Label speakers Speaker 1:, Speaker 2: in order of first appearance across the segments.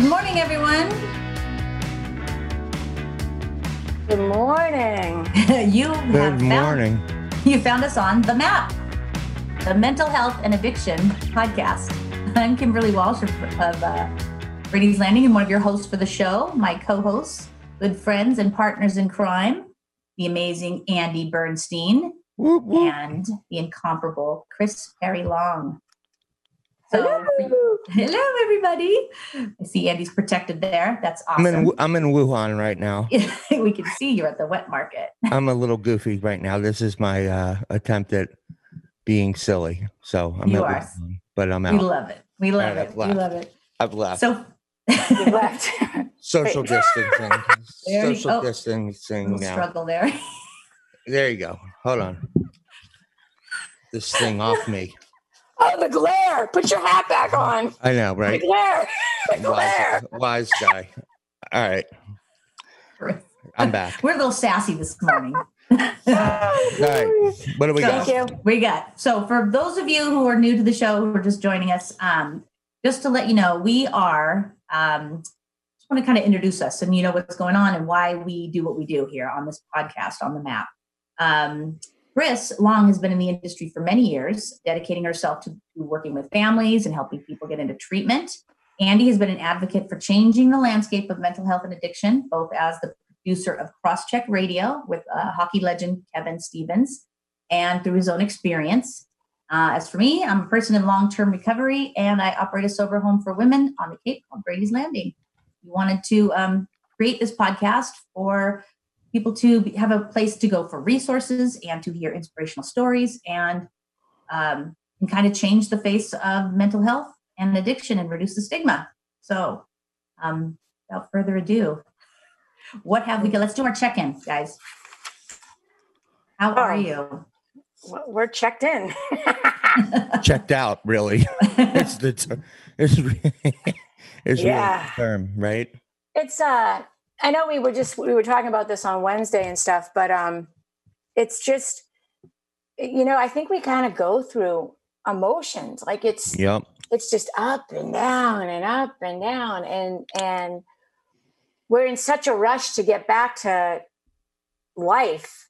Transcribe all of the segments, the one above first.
Speaker 1: Good morning, everyone.
Speaker 2: Good morning.
Speaker 1: you have
Speaker 3: Good
Speaker 1: found,
Speaker 3: morning.
Speaker 1: you found us on the map, the Mental Health and Addiction podcast. I'm Kimberly Walsh of, of uh, Brady's Landing and one of your hosts for the show. My co-hosts, good friends and partners in crime, the amazing Andy Bernstein
Speaker 3: Whoop, whoop.
Speaker 1: and the incomparable Chris Perry Long. So,
Speaker 2: Hello.
Speaker 1: hello everybody. I see Andy's protected there. That's
Speaker 3: I'm in
Speaker 1: awesome.
Speaker 3: I'm in Wuhan right now.
Speaker 1: we can see you're at the wet market.
Speaker 3: I'm a little goofy right now. This is my uh, attempt at being silly. So I'm
Speaker 1: You
Speaker 3: at
Speaker 1: are.
Speaker 3: Wuhan, but I'm out.
Speaker 1: We love it. We love
Speaker 3: Alright,
Speaker 1: it.
Speaker 3: I've
Speaker 1: We love it.
Speaker 3: I've left.
Speaker 1: So
Speaker 2: left.
Speaker 3: Social distancing.
Speaker 1: There you-
Speaker 3: Social
Speaker 1: oh,
Speaker 3: distancing now.
Speaker 1: struggle there.
Speaker 3: There you go. Hold on. This thing off me.
Speaker 2: Oh, the glare. Put your hat back on.
Speaker 3: I know,
Speaker 2: The
Speaker 3: right?
Speaker 2: glare. The glare.
Speaker 3: Wise, wise guy. All right, I'm back.
Speaker 1: We're a little sassy this morning.
Speaker 3: All right, what do we
Speaker 1: So-
Speaker 3: got?
Speaker 2: Thank you.
Speaker 1: we got so for those of you who are new to the show who are just joining us, um, just to let you know, we are um, just want to kind of introduce us and you know what's going on and why we do what we do here on this podcast on the map. Um, Chris Long has been in the industry for many years, dedicating herself to, working with families and helping people get into treatment. Andy has been an advocate for changing the landscape of mental health and addiction, both as the producer of Crosscheck Radio with uh, hockey legend Kevin Stevens and through his own experience. Uh, as for me, I'm a person in long term recovery and I operate a sober home for women on the Cape called Brady's Landing. We wanted to um, create this podcast for people to have a place to go for resources and to hear inspirational stories and, um, and kind of change the face of mental health and addiction and reduce the stigma. So, um, without further ado, what have we got? Let's do our check in, guys. How are
Speaker 2: Oh.
Speaker 1: you?
Speaker 2: We're checked in.
Speaker 3: Checked out, really. it's the ter- it's, re- it's really
Speaker 2: Yeah.
Speaker 3: the term, right?
Speaker 2: it's uh I know we were just we were talking about this on Wednesday and stuff, but um it's just you know, I think we kind of go through emotions. Like it's
Speaker 3: Yep.
Speaker 2: it's just up and down and up and down and and we're in such a rush to get back to life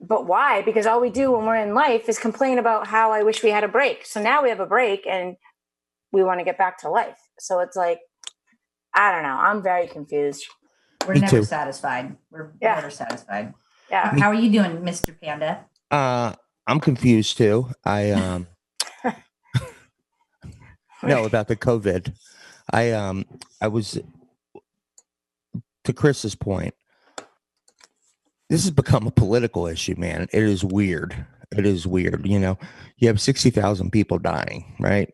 Speaker 2: but why because all we do when we're in life is complain about how i wish we had a break so now we have a break and we want to get back to life so it's like i don't know i'm very confused
Speaker 1: We're
Speaker 3: Me
Speaker 1: never
Speaker 3: too.
Speaker 1: satisfied. We're
Speaker 2: Yeah.
Speaker 1: never satisfied.
Speaker 2: yeah
Speaker 1: How are you doing, Mr. Panda?
Speaker 3: Uh, I'm confused too. I um no about the COVID. I um I was to Chris's point. This has become a political issue, man. It is weird. It is weird. You know, you have sixty thousand people dying, right?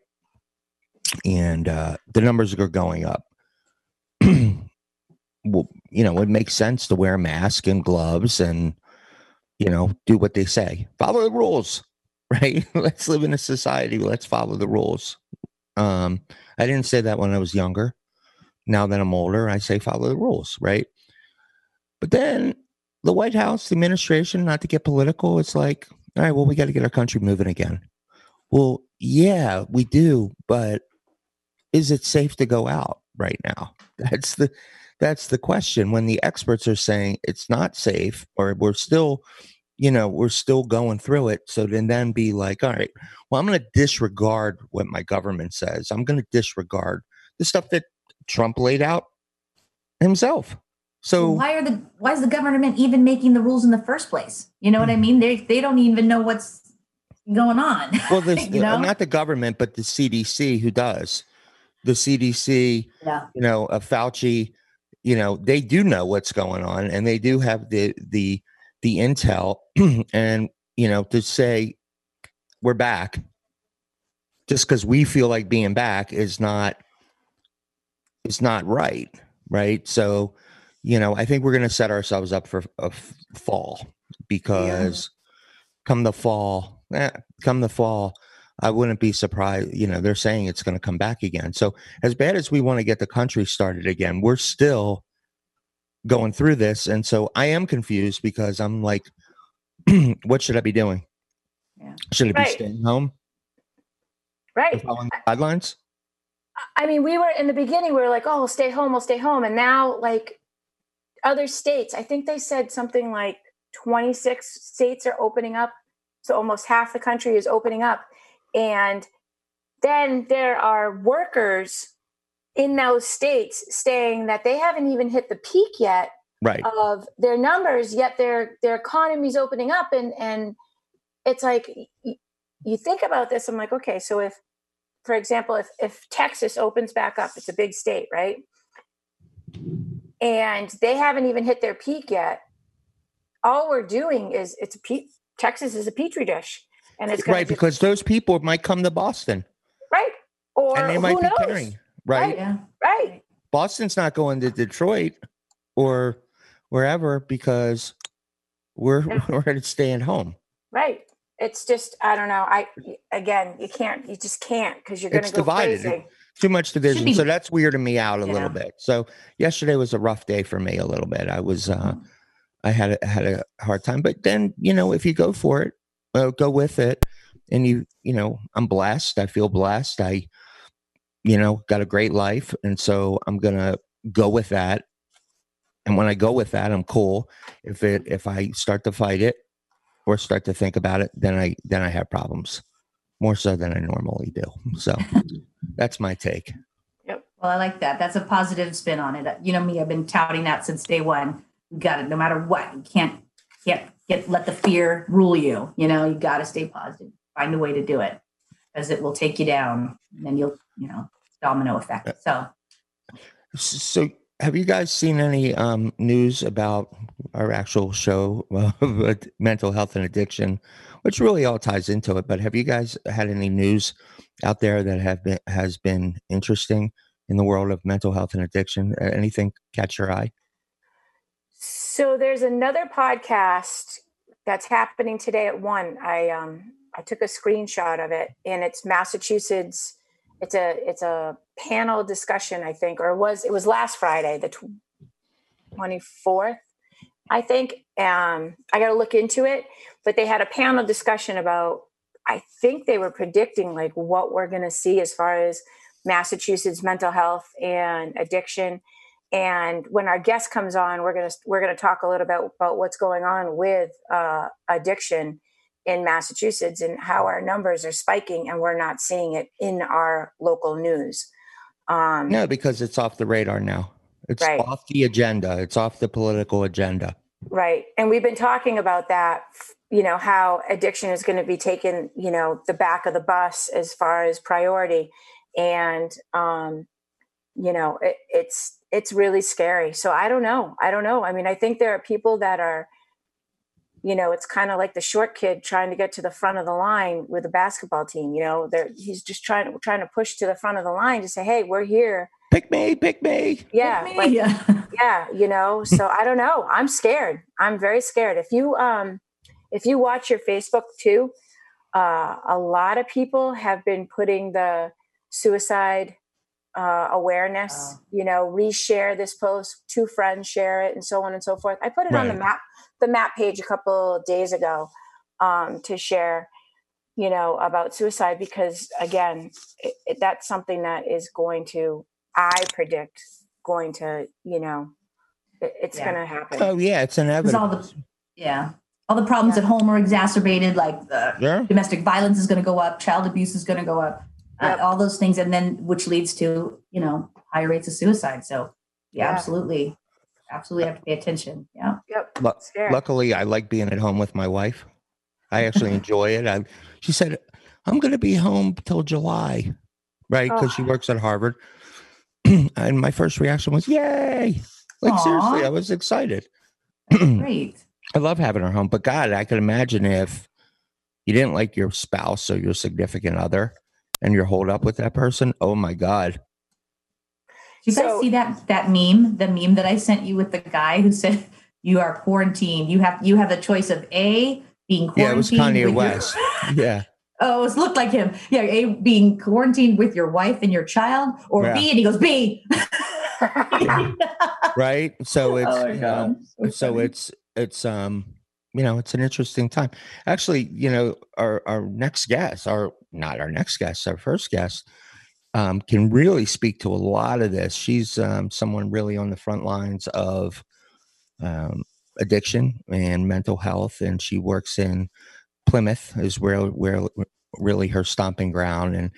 Speaker 3: And uh, the numbers are going up. well, you know, it makes sense to wear a mask and gloves and you know, do what they say. Follow the rules, right? Let's live in a society. Let's follow the rules. Um, I didn't say that when I was younger. Now that I'm older, I say follow the rules, right? But then the White House, the administration, not to get political, it's like, all right, well, we got to get our country moving again. Well, yeah, we do, but is it safe to go out right now? That's the that's the question. When the experts are saying it's not safe, or we're still, you know, we're still going through it. So then then be like, all right, well, I'm going to disregard what my government says. I'm going to disregard the stuff that Trump laid out himself. So
Speaker 1: why are the why is the government even making the rules in the first place? You know what. I mm. mean? They they don't even know what's going on.
Speaker 3: well,
Speaker 1: you know?
Speaker 3: not the government, but the CDC who does the CDC.
Speaker 1: yeah.
Speaker 3: you know, a Fauci, you know, they do know what's going on, and they do have the the the intel, and you know, to say we're back just because we feel like being back is not is not right, right? So, you know, I think we're going to set ourselves up for a f- fall because come the fall, eh, come the fall, I wouldn't be surprised. You know, they're saying it's going to come back again. So, as bad as we want to get the country started again, we're still going through this. And so I am confused because I'm like, what should I be doing?
Speaker 1: Yeah.
Speaker 3: Should I be staying home
Speaker 2: Right.
Speaker 3: following guidelines?
Speaker 2: I mean, we were in the beginning, we were like, oh, we'll stay home, we'll stay home. And now, like other states, I think they said something like 26 states are opening up. So almost half the country is opening up. And then there are workers in those states saying that they haven't even hit the peak yet
Speaker 3: Right.
Speaker 2: of their numbers yet their their economy's opening up. And and it's like you think about this i'm like okay so if for example if if texas opens back up it's a big state right? And they haven't even hit their peak yet. All we're doing is it's a pe- texas is a petri dish and it's
Speaker 3: right,
Speaker 2: just-
Speaker 3: because those people might come to Boston
Speaker 2: right or
Speaker 3: and they
Speaker 2: who
Speaker 3: might be
Speaker 2: knows
Speaker 3: carrying. Right?
Speaker 1: Yeah.
Speaker 2: right
Speaker 3: Boston's not going to Detroit or wherever because we're
Speaker 2: Yeah.
Speaker 3: we're staying home.
Speaker 2: right it's just i don't know i again you can't you just can't because you're gonna
Speaker 3: It's
Speaker 2: go
Speaker 3: divided.
Speaker 2: crazy
Speaker 3: Too much division.
Speaker 1: be-
Speaker 3: So that's weirding me out a
Speaker 2: Yeah.
Speaker 3: little bit. So yesterday was a rough day for me a little bit. I was uh I had a, had a hard time, but then, you know, if you go for it, uh, go with it and you, you know, I'm blessed. I feel blessed. I you know, got a great life and so I'm going to go with that. And when I go with that, I'm cool. If it if I start to fight it or start to think about it, then I then I have problems. More so than I normally do. So that's my take. Yep.
Speaker 1: Well, I like that. That's a positive spin on it. You know me, I've been touting that since day one. You got it, no matter what. You can't can't get let the fear rule you. You know, you got to stay positive. Find a way to do it, because it will take you down, and then you'll you know domino effect. So
Speaker 3: So, have you guys seen any um, news about our actual show, uh, mental health and addiction, which really all ties into it? But have you guys had any news out there that have been has been interesting in the world of mental health and addiction? Anything catch your eye?
Speaker 2: So there's another podcast that's happening today at one. I um I took a screenshot of it, and it's Massachusetts. It's a it's a panel discussion, I think, or was it was last Friday, the twenty fourth, I think. Um, I got to look into it, but they had a panel discussion about. I think they were predicting like what we're going to see as far as Massachusetts mental health and addiction and when our guest comes on we're going to we're going to talk a little bit about what's going on with uh, addiction in massachusetts and how our numbers are spiking and we're not seeing it in our local news um,
Speaker 3: No, because it's off the radar now. It's
Speaker 2: Right.
Speaker 3: off the agenda. It's off the political agenda.
Speaker 2: right and we've been talking about that you know how addiction is going to be taken you know the back of the bus as far as priority and um, you know it, it's it's really scary so i don't know i don't know i mean i think there are people that are you know it's kind of like the short kid trying to get to the front of the line with a basketball team you know they're he's just trying to trying to push to the front of the line to say hey we're here
Speaker 3: Pick me, pick me.
Speaker 2: yeah
Speaker 1: Me,
Speaker 2: like,
Speaker 1: yeah.
Speaker 2: yeah you know so i don't know i'm scared i'm very scared if you um if you watch your facebook too uh a lot of people have been putting the suicide uh awareness
Speaker 1: Wow.
Speaker 2: you know reshare this post two friends share it and so on and so forth i put it on the map the map page a couple of days ago um to share you know about suicide because again it, it, that's something that is going to i predict going to you know it, it's
Speaker 1: Yeah.
Speaker 2: going to happen
Speaker 3: Oh yeah, it's
Speaker 1: Because
Speaker 3: inevitable.
Speaker 1: all the yeah, all the problems
Speaker 2: Yeah.
Speaker 1: at home are exacerbated. Like the
Speaker 3: yeah.
Speaker 1: domestic violence is going to go up, child abuse is going to go up,
Speaker 2: Yep.
Speaker 1: uh, all those things, and then which leads to you know higher rates of suicide. So yeah,
Speaker 2: Yeah.
Speaker 1: absolutely, absolutely have to pay attention. Yeah.
Speaker 2: yep
Speaker 3: Lu-
Speaker 2: scary.
Speaker 3: Luckily, I like being at home with my wife. I actually enjoy it. I, she said, "I'm going to be home till July," right? Because she
Speaker 2: Oh.
Speaker 3: works at Harvard. and my first reaction was, "Yay!" Like seriously, I was excited.
Speaker 1: Great.
Speaker 3: I love having her home, but God, I could imagine if you didn't like your spouse or your significant other, and you're holed up with that person. Oh my God!
Speaker 1: Do you guys
Speaker 2: So-
Speaker 1: see that that meme? The meme that I sent you with the guy who said you are quarantined. You have you have the choice of a being quarantined.
Speaker 3: Yeah, it was Kanye
Speaker 1: with your-
Speaker 3: West. Yeah,
Speaker 1: oh, it looked like him. Yeah, a being quarantined with your wife and your child, or
Speaker 3: Yeah.
Speaker 1: B, and he goes B.
Speaker 3: right. So it's
Speaker 1: oh
Speaker 3: you know,
Speaker 1: god.
Speaker 3: so it's it's um you know it's an interesting time actually you know our our next guest our not our next guest our first guest um, can really speak to a lot of this. She's um, someone really on the front lines of um, addiction and mental health, and she works in Plymouth, is where where really her stomping ground. And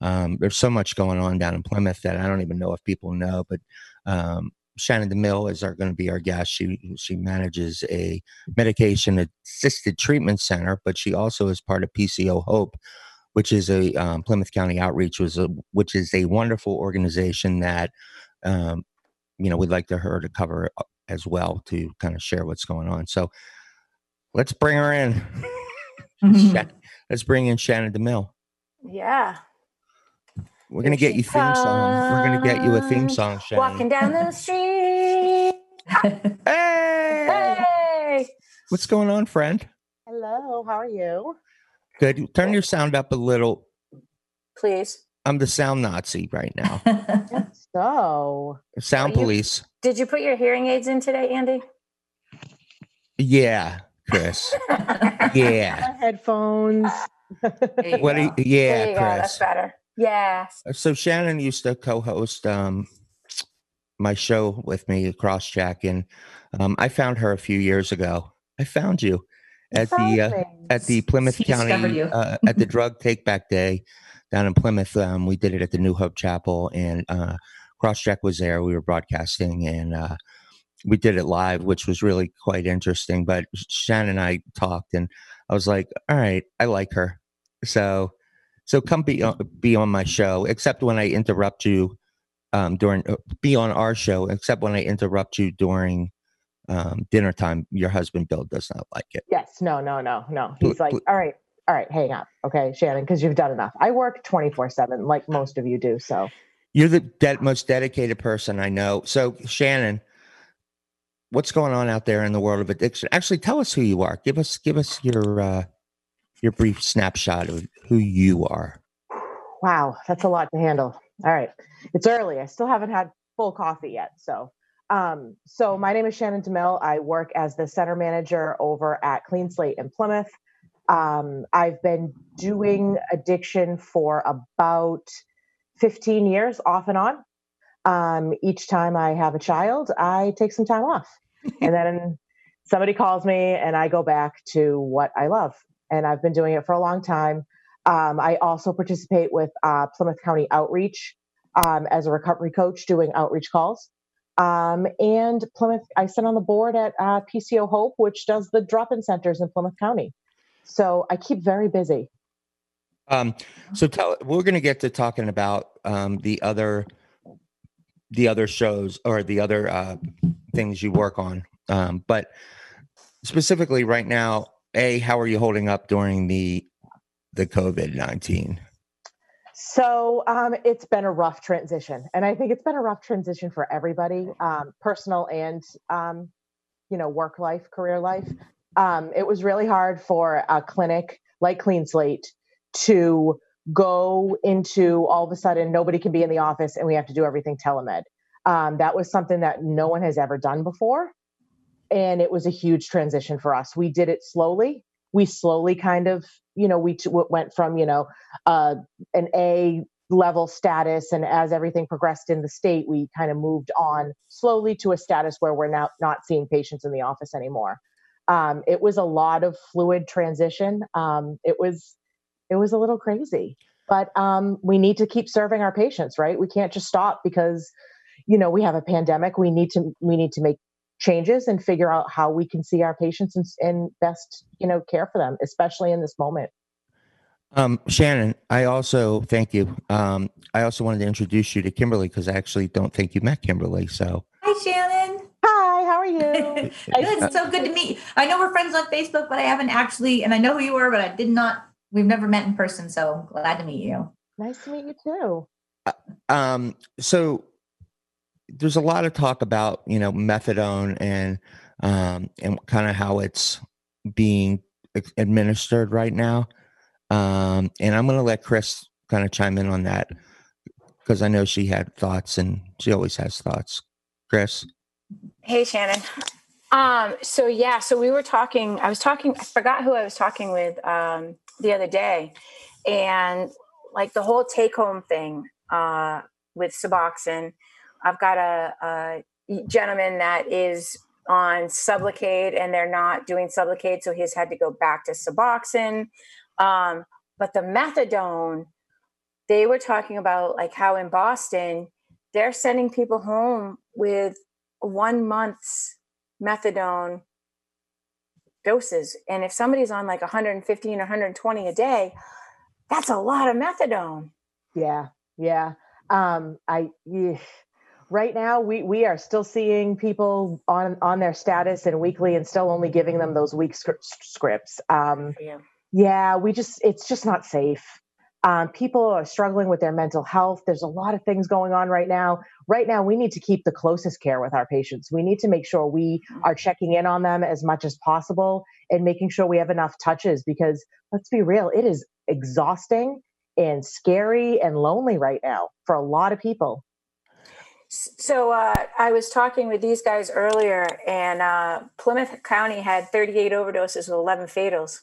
Speaker 3: um, there's so much going on down in Plymouth that I don't even know if people know. But um, Shannon DeMille is our, going to be our guest. She she manages a medication assisted treatment center, but she also is part of PCO Hope, which is a um, Plymouth County Outreach, was a, which is a wonderful organization that um, you know we'd like to her to cover uh, as well to kind of share what's going on. So let's bring her in. let's bring in Shannon DeMille.
Speaker 2: Yeah.
Speaker 3: We're gonna get you theme song. We're gonna get you a theme song, Shannon.
Speaker 2: Walking down the street.
Speaker 3: hey!
Speaker 2: hey!
Speaker 3: What's going on, friend?
Speaker 4: Hello, how are you?
Speaker 3: Good. Turn your sound up a little.
Speaker 2: Please.
Speaker 3: I'm the sound Nazi right now.
Speaker 4: so,
Speaker 3: sound
Speaker 2: you,
Speaker 3: police.
Speaker 2: Did you put your hearing aids in today, Andy?
Speaker 3: Yeah, Chris. yeah.
Speaker 4: Headphones.
Speaker 3: what? You, yeah, Chris. Go.
Speaker 2: That's better. Yes.
Speaker 3: So Shannon used to co-host um, my show with me, Crosscheck, and um, I found her a few years ago. I found you at the uh, at the Plymouth
Speaker 1: he
Speaker 3: County uh, at the Drug Take Back Day down in Plymouth. Um, we did it at the New Hope Chapel, and uh, Crosscheck was there. We were broadcasting, and uh, we did it live, which was really quite interesting. But Shannon and I talked, and I was like, "All right, I like her." So, so come be on, be on my show. Except when I interrupt you um, during uh, be on our show. Except when I interrupt you during um, dinner time. Your husband Bill does not like it.
Speaker 4: Yes. No. No. No. No. He's like, "All right, all right, hang up, okay, Shannon, because you've done enough. I work twenty four seven, like most of you do. So."
Speaker 3: You're the de- most dedicated person I know. So, Shannon, what's going on out there in the world of addiction? Actually, tell us who you are. Give us give us your uh, your brief snapshot of who you are.
Speaker 4: Wow, that's a lot to handle. All right, it's early. I still haven't had full coffee yet. So, um, so my name is Shannon DeMille. I work as the center manager over at Clean Slate in Plymouth. Um, I've been doing addiction for about 15 years, off and on. Um, each time I have a child, I take some time off. and then somebody calls me and I go back to what I love. And I've been doing it for a long time. Um, I also participate with uh, Plymouth County Outreach um, as a recovery coach doing outreach calls. Um, and Plymouth, I sit on the board at uh, PCO Hope, which does the drop in centers in Plymouth County. So I keep very busy.
Speaker 3: Um, so tell we're going to get to talking about um, the other the other shows or the other uh, things you work on. Um, but specifically right now, a how are you holding up during the the COVID nineteen?
Speaker 4: So um, it's been a rough transition, and I think it's been a rough transition for everybody, um, personal and um, you know work life, career life. Um, it was really hard for a clinic like Clean Slate to go into all of a sudden nobody can be in the office and we have to do everything telemed. Um, that was something that no one has ever done before. And it was a huge transition for us. We did it slowly. We slowly kind of, you know, we t- went from, you know, uh, an A level status. And as everything progressed in the state, we kind of moved on slowly to a status where we're now not seeing patients in the office anymore. Um, it was a lot of fluid transition. Um, it was it was a little crazy. But um, we need to keep serving our patients, right? We can't just stop because, you know, we have a pandemic. We need to we need to make changes and figure out how we can see our patients and, and best, you know, care for them, especially in this moment.
Speaker 3: Um, Shannon, I also thank you. Um, I also wanted to introduce you to Kimberly because I actually don't think you met Kimberly. So
Speaker 1: hi, Shannon.
Speaker 4: Hi, how are you?
Speaker 1: it's so good to meet. You. I know we're friends on Facebook, but I haven't actually, and I know who you are, but I did not we've never met in person, so glad to meet you.
Speaker 4: Nice to meet you too.
Speaker 3: Uh, um, so there's a lot of talk about you know methadone and um, and kind of how it's being administered right now. Um, and I'm going to let Chris kind of chime in on that because I know she had thoughts and she always has thoughts. Chris.
Speaker 2: Hey, Shannon. Um, so yeah, so we were talking, I was talking, I forgot who I was talking with. Um, the other day and like the whole take home thing uh, with Suboxone. I've got a, a gentleman that is on Sublocade and they're not doing Sublocade, so he's had to go back to Suboxone. Um, but the methadone, they were talking about like how in Boston they're sending people home with one month's methadone doses. And if somebody's on like 115 or 120 a day, that's a lot of methadone.
Speaker 4: Yeah, yeah. Um, I yeah. Right now we we are still seeing people on on their status and weekly, and still only giving them those week scripts. Um, yeah. yeah, we just it's just not safe. Um, people are struggling with their mental health. There's a lot of things going on right now. Right now, we need to keep the closest care with our patients. We need to make sure we mm. are checking in on them as much as possible and making sure we have enough touches because let's be real, it is exhausting and scary and lonely right now for a lot of people.
Speaker 2: So uh, I was talking with these guys earlier, and uh, Plymouth County had 38 overdoses with 11 fatals.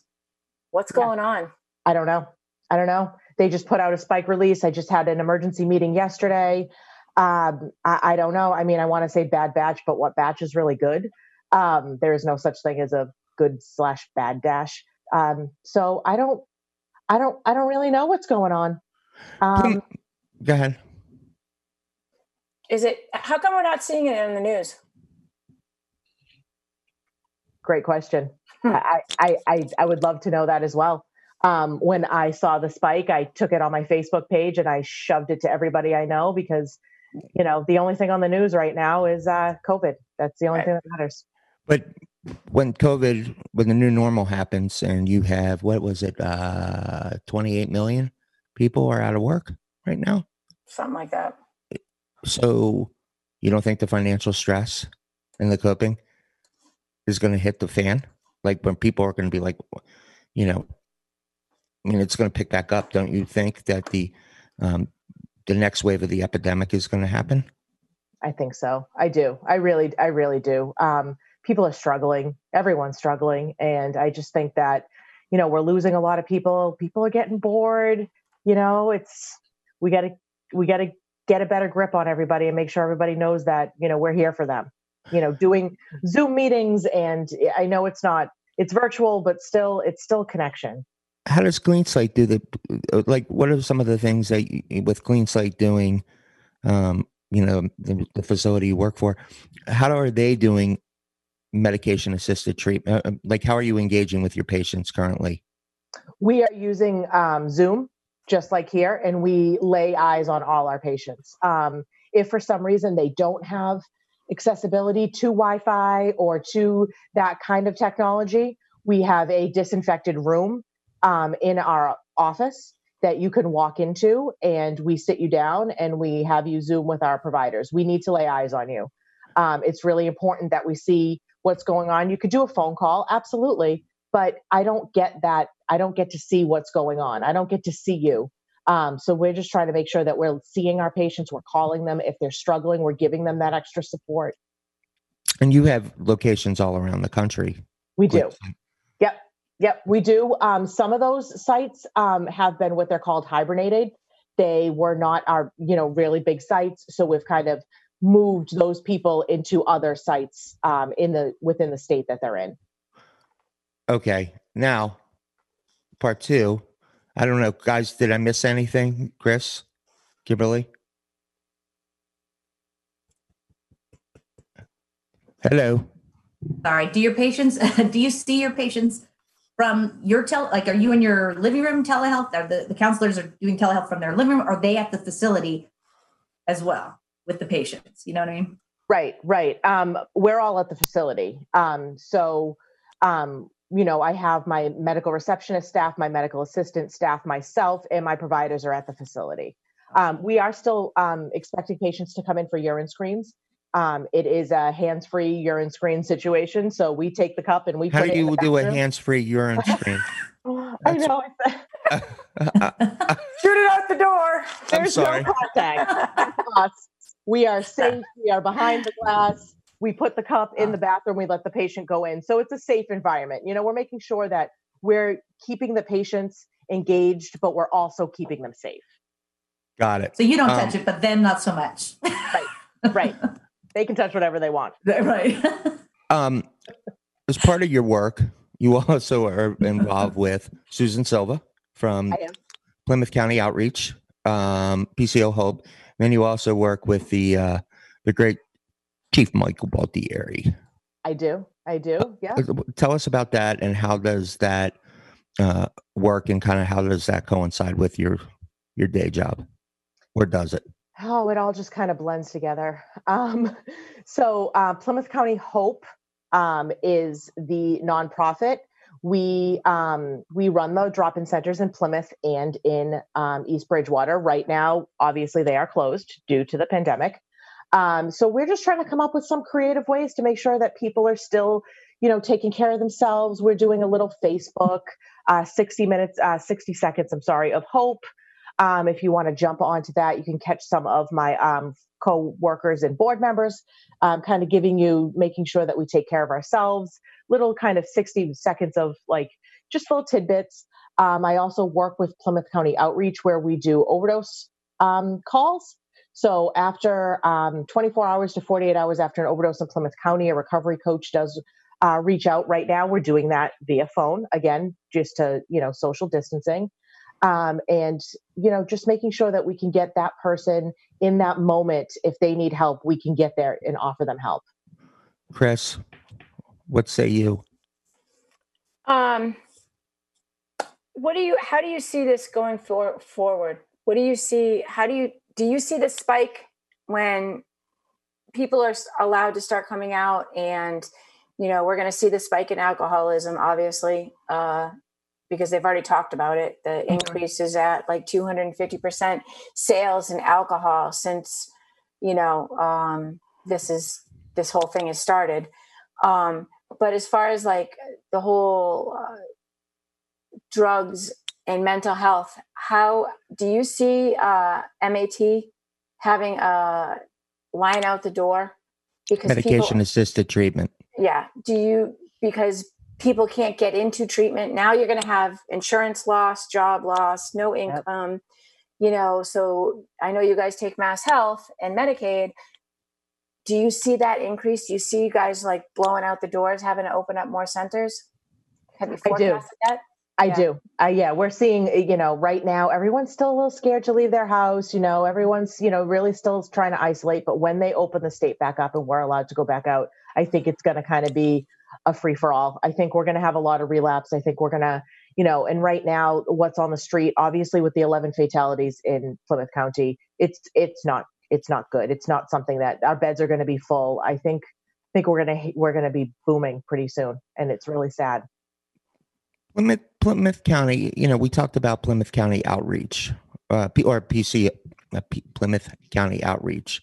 Speaker 2: What's yeah. going on?
Speaker 4: I don't know. I don't know. They just put out a spike release. I just had an emergency meeting yesterday. Um, I, I, don't know. I mean, I want to say bad batch, but what batch is really good? Um, there is no such thing as a good slash bad dash. Um, so I don't, I don't, I don't really know what's going on. Um,
Speaker 3: Go ahead.
Speaker 2: Is it? How come we're not seeing it in the news?
Speaker 4: Great question. Hmm. I, I, I, I would love to know that as well um, when I saw the spike, I took it on my Facebook page and I shoved it to everybody I know because, you know, the only thing on the news right now is uh, COVID. That's the only right. thing that matters.
Speaker 3: But when COVID, when the new normal happens, and you have what was it, uh, 28 million people are out of work right now,
Speaker 2: something like that.
Speaker 3: So, you don't think the financial stress and the coping is going to hit the fan? Like when people are going to be like, you know, I mean, it's going to pick back up. Don't you think that the um, the next wave of the epidemic is going to happen?
Speaker 4: I think so. I do. I really, I really do. Um, people are struggling. Everyone's struggling, and I just think that you know we're losing a lot of people. People are getting bored. You know, it's we got to we got to get a better grip on everybody and make sure everybody knows that you know we're here for them. You know, doing Zoom meetings, and I know it's not it's virtual, but still, it's still connection
Speaker 3: how does Slate do the like? What are some of the things that you, with Slate doing? Um, you know, the, the, facility you work for. How are they doing medication assisted treatment? Uh, like, how are you engaging with your patients currently?
Speaker 4: We are using um, Zoom, just like here, and we lay eyes on all our patients. Um, if for some reason they don't have accessibility to Wi-Fi or to that kind of technology, we have a disinfected room um, in our office that you can walk into and we sit you down and we have you zoom with our providers. We need to lay eyes on you. Um, it's really important that we see what's going on. You could do a phone call absolutely but i don't get that i don't get to see what's going on. I don't get to see you. Um, so we're just trying to make sure that we're seeing our patients we're calling them. If they're struggling we're giving them that extra support.
Speaker 3: And you have locations all around the country.
Speaker 4: We do. Yep. Yep, we do. Um, some of those sites um, have been what they're called hibernated. They were not our, you know, really big sites, so we've kind of moved those people into other sites um, in the within the state that they're in.
Speaker 3: Okay, now part two. I don't know, guys. Did I miss anything, Chris, Kimberly? Hello.
Speaker 1: Sorry. Do your patients? Do you see your patients from your tel like are you in your living room telehealth are the, the counselors are doing telehealth from their living room are they at the facility as well with the patients you know what i mean
Speaker 4: right right um, we're all at the facility um, so um, you know i have my medical receptionist staff my medical assistant staff myself and my providers are at the facility um, we are still um, expecting patients to come in for urine screens um, it is a hands-free urine screen situation. So we take the cup and we.
Speaker 3: How do you do a hands-free urine screen?
Speaker 4: I know.
Speaker 2: Shoot it out the door.
Speaker 4: There's no contact. we are safe. We are behind the glass. We put the cup in the bathroom. We let the patient go in. So it's a safe environment. You know, we're making sure that we're keeping the patients engaged, but we're also keeping them safe.
Speaker 3: Got it.
Speaker 1: So you don't
Speaker 3: Um,
Speaker 1: touch it, but them not so much.
Speaker 4: right. Right. They can touch whatever they want.
Speaker 1: right.
Speaker 3: Um, as part of your work, you also are involved with Susan Silva from Plymouth County Outreach, um, PCO Hope. Then you also work with the uh, the great Chief Michael Botieri.
Speaker 4: I do. I do. Yeah.
Speaker 3: Uh, Tell us about that and how does that uh, work and kind of how does that coincide with your your day job, or does it?
Speaker 4: Oh, it all just kind of blends together. Um, so, uh, Plymouth County Hope um, is the nonprofit. We um, we run the drop-in centers in Plymouth and in um, East Bridgewater. Right now, obviously, they are closed due to the pandemic. Um, so we're just trying to come up with some creative ways to make sure that people are still, you know, taking care of themselves. We're doing a little Facebook, uh, 60 minutes, uh, 60 seconds, I'm sorry, of hope. Um, if you want to jump onto that, you can catch some of my um, co-workers and board members, um, kind of giving you, making sure that we take care of ourselves. Little kind of 60 seconds of like just little tidbits. Um, I also work with Plymouth County Outreach where we do overdose um, calls. So after um, 24 hours to 48 hours after an overdose in Plymouth County, a recovery coach does uh, reach out. Right now, we're doing that via phone again, just to you know social distancing um, and you know just making sure that we can get that person in that moment if they need help we can get there and offer them help
Speaker 3: Chris, what say you?
Speaker 2: Um, what do you? How do you see this going for, forward? What do you see? How do you do? You see the spike when people are allowed to start coming out, and you know we're going to see the spike in alcoholism, obviously, uh, because they've already talked about it. The increase is at like two hundred and fifty percent sales in alcohol since you know um, this is this whole thing has started. Um, but as far as like the whole uh, drugs and mental health how do you see uh, mat having a line out the door? Because
Speaker 3: Medication
Speaker 2: people,
Speaker 3: assisted treatment.
Speaker 2: yeah do you because people can't get into treatment. Now you're going to have insurance loss job loss no income you know so i know you guys take MassHealth and medicaid. Do you see that increase? Do you see you guys like blowing out the doors having to open up more centers? Have you
Speaker 4: I do.
Speaker 2: forecasted that
Speaker 4: i
Speaker 2: Yeah.
Speaker 4: do. Uh, yeah we're seeing uh, you know right now everyone's still a little scared to leave their house you know everyone's you know really still trying to isolate but when they open the state back up and we're allowed to go back out i think it's going to kind of be a free for all i think we're going to have a lot of relapse. I think we're going to you know and right now what's on the street obviously with the 11 fatalities in plymouth county it's it's not it's not good. It's not something that our beds are going to be full. I think I think we're going to we're going to be booming pretty soon and it's really sad.
Speaker 3: Plymouth, Plymouth County, you know, we talked about Plymouth County outreach, uh, P- or PC, uh, P- Plymouth County outreach.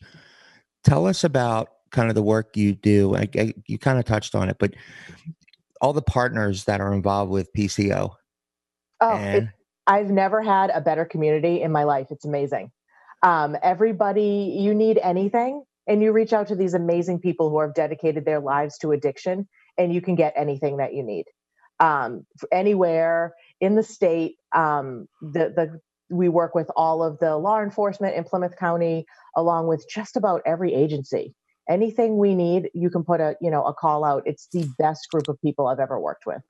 Speaker 3: Tell us about kind of the work you do. I, I, you kind of touched on it, but all the partners that are involved with PCO.
Speaker 4: oh it,
Speaker 3: and
Speaker 4: I've never had a better community in my life. It's amazing. Um, everybody, you need anything, and you reach out to these amazing people who have dedicated their lives to addiction, and you can get anything that you need. Um, anywhere in the state, um, the the we work with all of the law enforcement in Plymouth County, along with just about every agency. Anything we need, you can put a you know a call out. It's the best group of people I've ever worked with.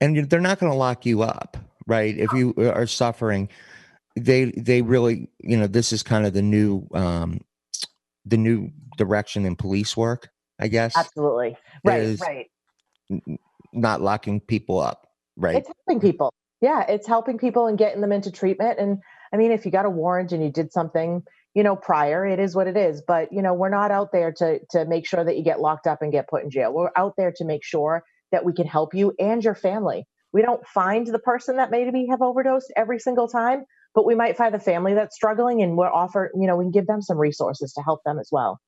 Speaker 3: and they're not going to lock you up, right? If you are suffering, they they really, you know, this is kind of the new um, the new direction in police work, I guess.
Speaker 4: Absolutely, right, right.
Speaker 3: Not locking people up, right?
Speaker 4: it's helping people. Yeah it's helping people and getting them into treatment and i mean if you got a warrant and you did something you know prior it is what it is but you know we're not out there to to make sure that you get locked up and get put in jail. We're out there to make sure that we can help you and your family. We don't find the person that maybe have overdosed every single time but we might find the family that's struggling and we're offer you know we can give them some resources to help them as well.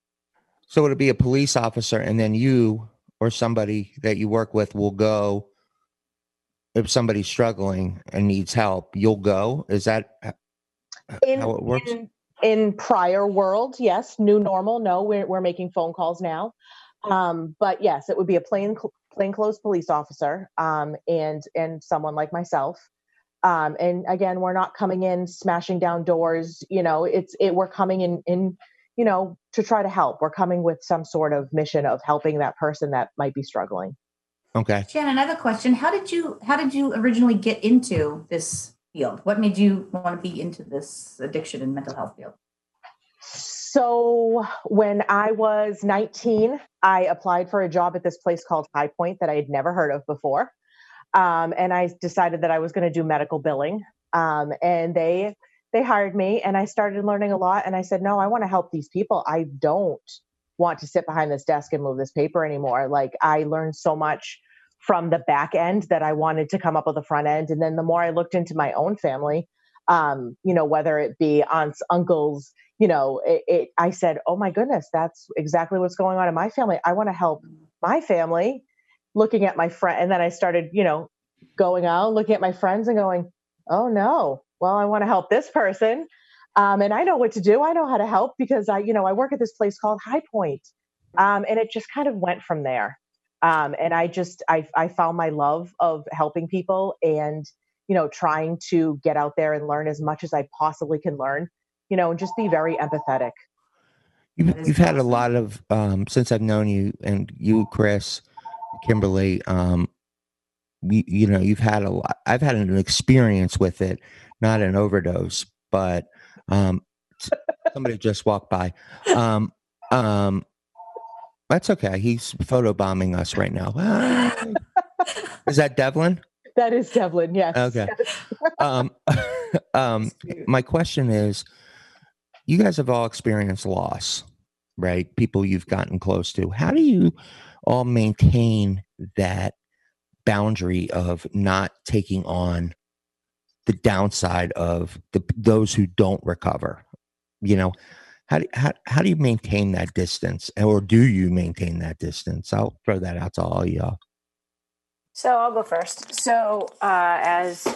Speaker 3: So it'll be a police officer, and then you or somebody that you work with will go. If somebody's struggling and needs help, you'll go. Is that
Speaker 4: in,
Speaker 3: how it works?
Speaker 4: in in prior world yes new normal no we're, we're making phone calls now um, but yes it would be a plain plainclothes police officer um, and and someone like myself Um, and again, we're not coming in smashing down doors. You know, it's it. We're coming in in you know to try to help. We're coming with some sort of mission of helping that person that might be struggling.
Speaker 3: Okay.
Speaker 1: Shannon, I have a question. How did you how did you originally get into this field? What made you want to be into this addiction and mental health field?
Speaker 4: So when I was 19, I applied for a job at this place called High Point that I had never heard of before. Um, and I decided that I was going to do medical billing. Um, and they they hired me and I started learning a lot. And I said, no, I want to help these people. I don't want to sit behind this desk and move this paper anymore. Like I learned so much from the back end that I wanted to come up with the front end. And then the more I looked into my own family, um, you know, whether it be aunts, uncles, you know, it, it, I said, oh my goodness, that's exactly what's going on in my family. I want to help my family. Looking at my friend, and then I started, you know, going out, looking at my friends, and going, oh no, well, I want to help this person, um, and I know what to do. I know how to help because I, you know, I work at this place called High Point, um, and it just kind of went from there. Um, and I just, I, I found my love of helping people and you know trying to get out there and learn as much as I possibly can learn you know, and just be very empathetic.
Speaker 3: You've, you've had a lot of um, since I've known you and you, Chris, Kimberly. Um, you, you know, you've had a lot. I've had an experience with it, not an overdose, but um, somebody just walked by. Um, um, that's okay. He's photobombing us right now. is that Devlin?
Speaker 4: That is Devlin. Yes.
Speaker 3: Okay. um, um, my question is you guys have all experienced loss, right? People you've gotten close to. How do you all maintain that boundary of not taking on the downside of the those who don't recover? You know, how do, how, how do you maintain that distance or do you maintain that distance? I'll throw that out to all y'all.
Speaker 2: So I'll go first. So uh, as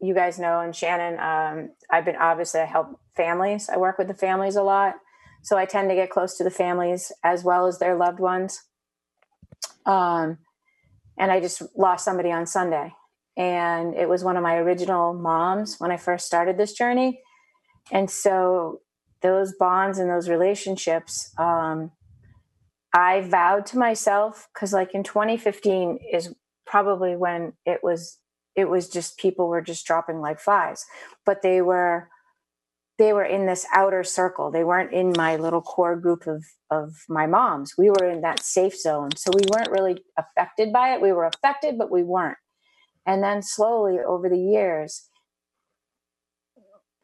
Speaker 2: you guys know, and Shannon, um, I've been obviously I help families. I work with the families a lot, so I tend to get close to the families as well as their loved ones. Um, and I just lost somebody on Sunday, and it was one of my original moms when I first started this journey, and so those bonds and those relationships. Um, I vowed to myself because, like in 2015, is probably when it was it was just people were just dropping like flies but they were they were in this outer circle. They weren't in my little core group of of my moms. We were in that safe zone. So we weren't really affected by it. We were affected but we weren't and then slowly over the years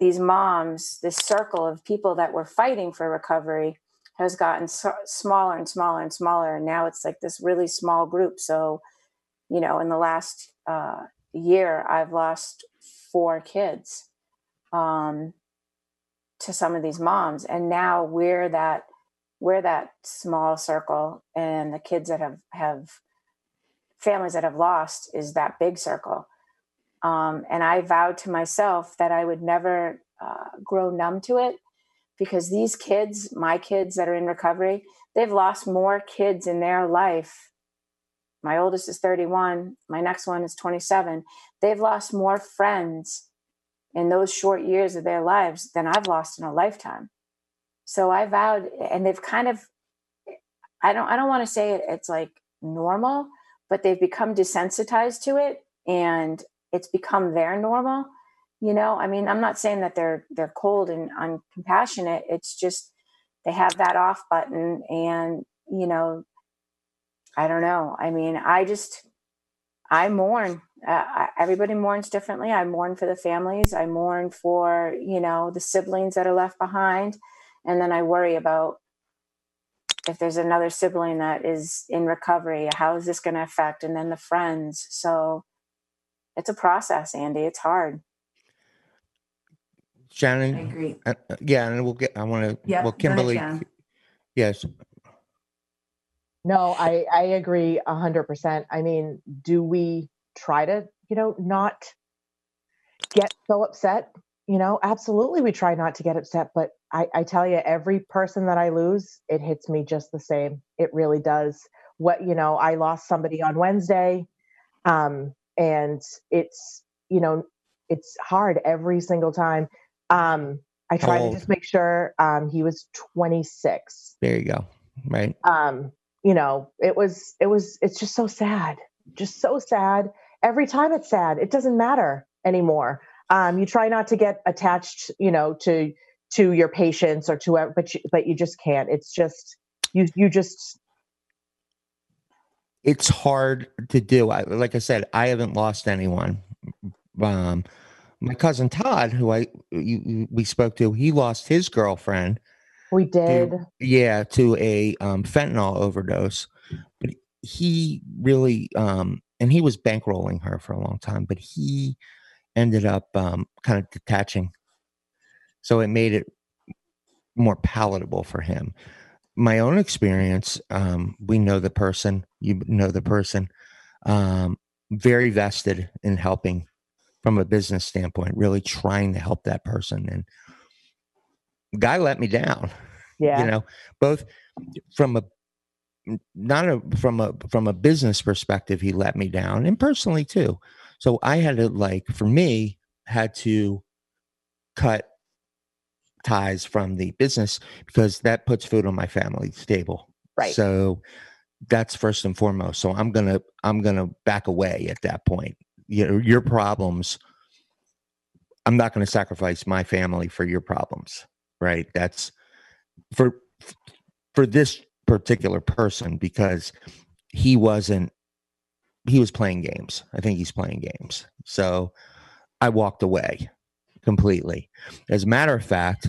Speaker 2: these moms this circle of people that were fighting for recovery has gotten so, smaller and smaller and smaller. And now it's like this really small group. So you know in the last uh, year I've lost four kids um, to some of these moms, and now we're that we're that small circle, and the kids that have have families that have lost is that big circle. Um, and I vowed to myself that I would never uh, grow numb to it because these kids, my kids that are in recovery, they've lost more kids in their life my oldest is 31. My next one is 27. They've lost more friends in those short years of their lives than I've lost in a lifetime. So I vowed, and they've kind of, I don't, I don't want to say it, it's like normal, but they've become desensitized to it, and it's become their normal. You know, I mean, I'm not saying that they're they're cold and uncompassionate. It's just they have that off button, and you know, I don't know. I mean, I just, I mourn. Uh, everybody mourns differently. I mourn for the families. I mourn for, you know, the siblings that are left behind. And then I worry about if there's another sibling that is in recovery, how is this going to affect? And then the friends. So it's a process, Andy. It's hard.
Speaker 3: Shannon.
Speaker 1: I agree.
Speaker 3: Uh, uh yeah, and we'll get. I want to.
Speaker 1: Yeah.
Speaker 3: Well, Kimberly. yes.
Speaker 4: No, I, I agree a hundred percent. I mean, do we try to, you know, not get so upset? You know, absolutely we try not to get upset, but I, I tell you, every person that I lose, it hits me just the same. It really does. What, you know, I lost somebody on Wednesday. Um, and it's, you know, it's hard every single time. Um, I try to just make sure um, he was 26.
Speaker 3: There you go. Right.
Speaker 4: Um, you know, it was, it was, it's just so sad, just so sad. Every time it's sad, it doesn't matter anymore. Um, you try not to get attached, you know, to to your patients or to, but you, but you just can't. It's just you, you just.
Speaker 3: It's hard to do. I, like I said, I haven't lost anyone. Um, my cousin Todd, who I you, we spoke to, he lost his girlfriend.
Speaker 4: We did.
Speaker 3: To, yeah, to a um, fentanyl overdose. But he really, um, and he was bankrolling her for a long time, but he ended up um, kind of detaching. So it made it more palatable for him. My own experience, um, we know the person, you know the person, um, very vested in helping from a business standpoint, really trying to help that person. And guy let me down.
Speaker 4: Yeah.
Speaker 3: You know, both from a not a from a from a business perspective, he let me down, and personally too. So I had to like for me had to cut ties from the business because that puts food on my family's table.
Speaker 4: Right.
Speaker 3: So that's first and foremost. So I'm gonna I'm gonna back away at that point you know your problems i'm not going to sacrifice my family for your problems right that's for for this particular person because he wasn't he was playing games i think he's playing games so i walked away completely. As a matter of fact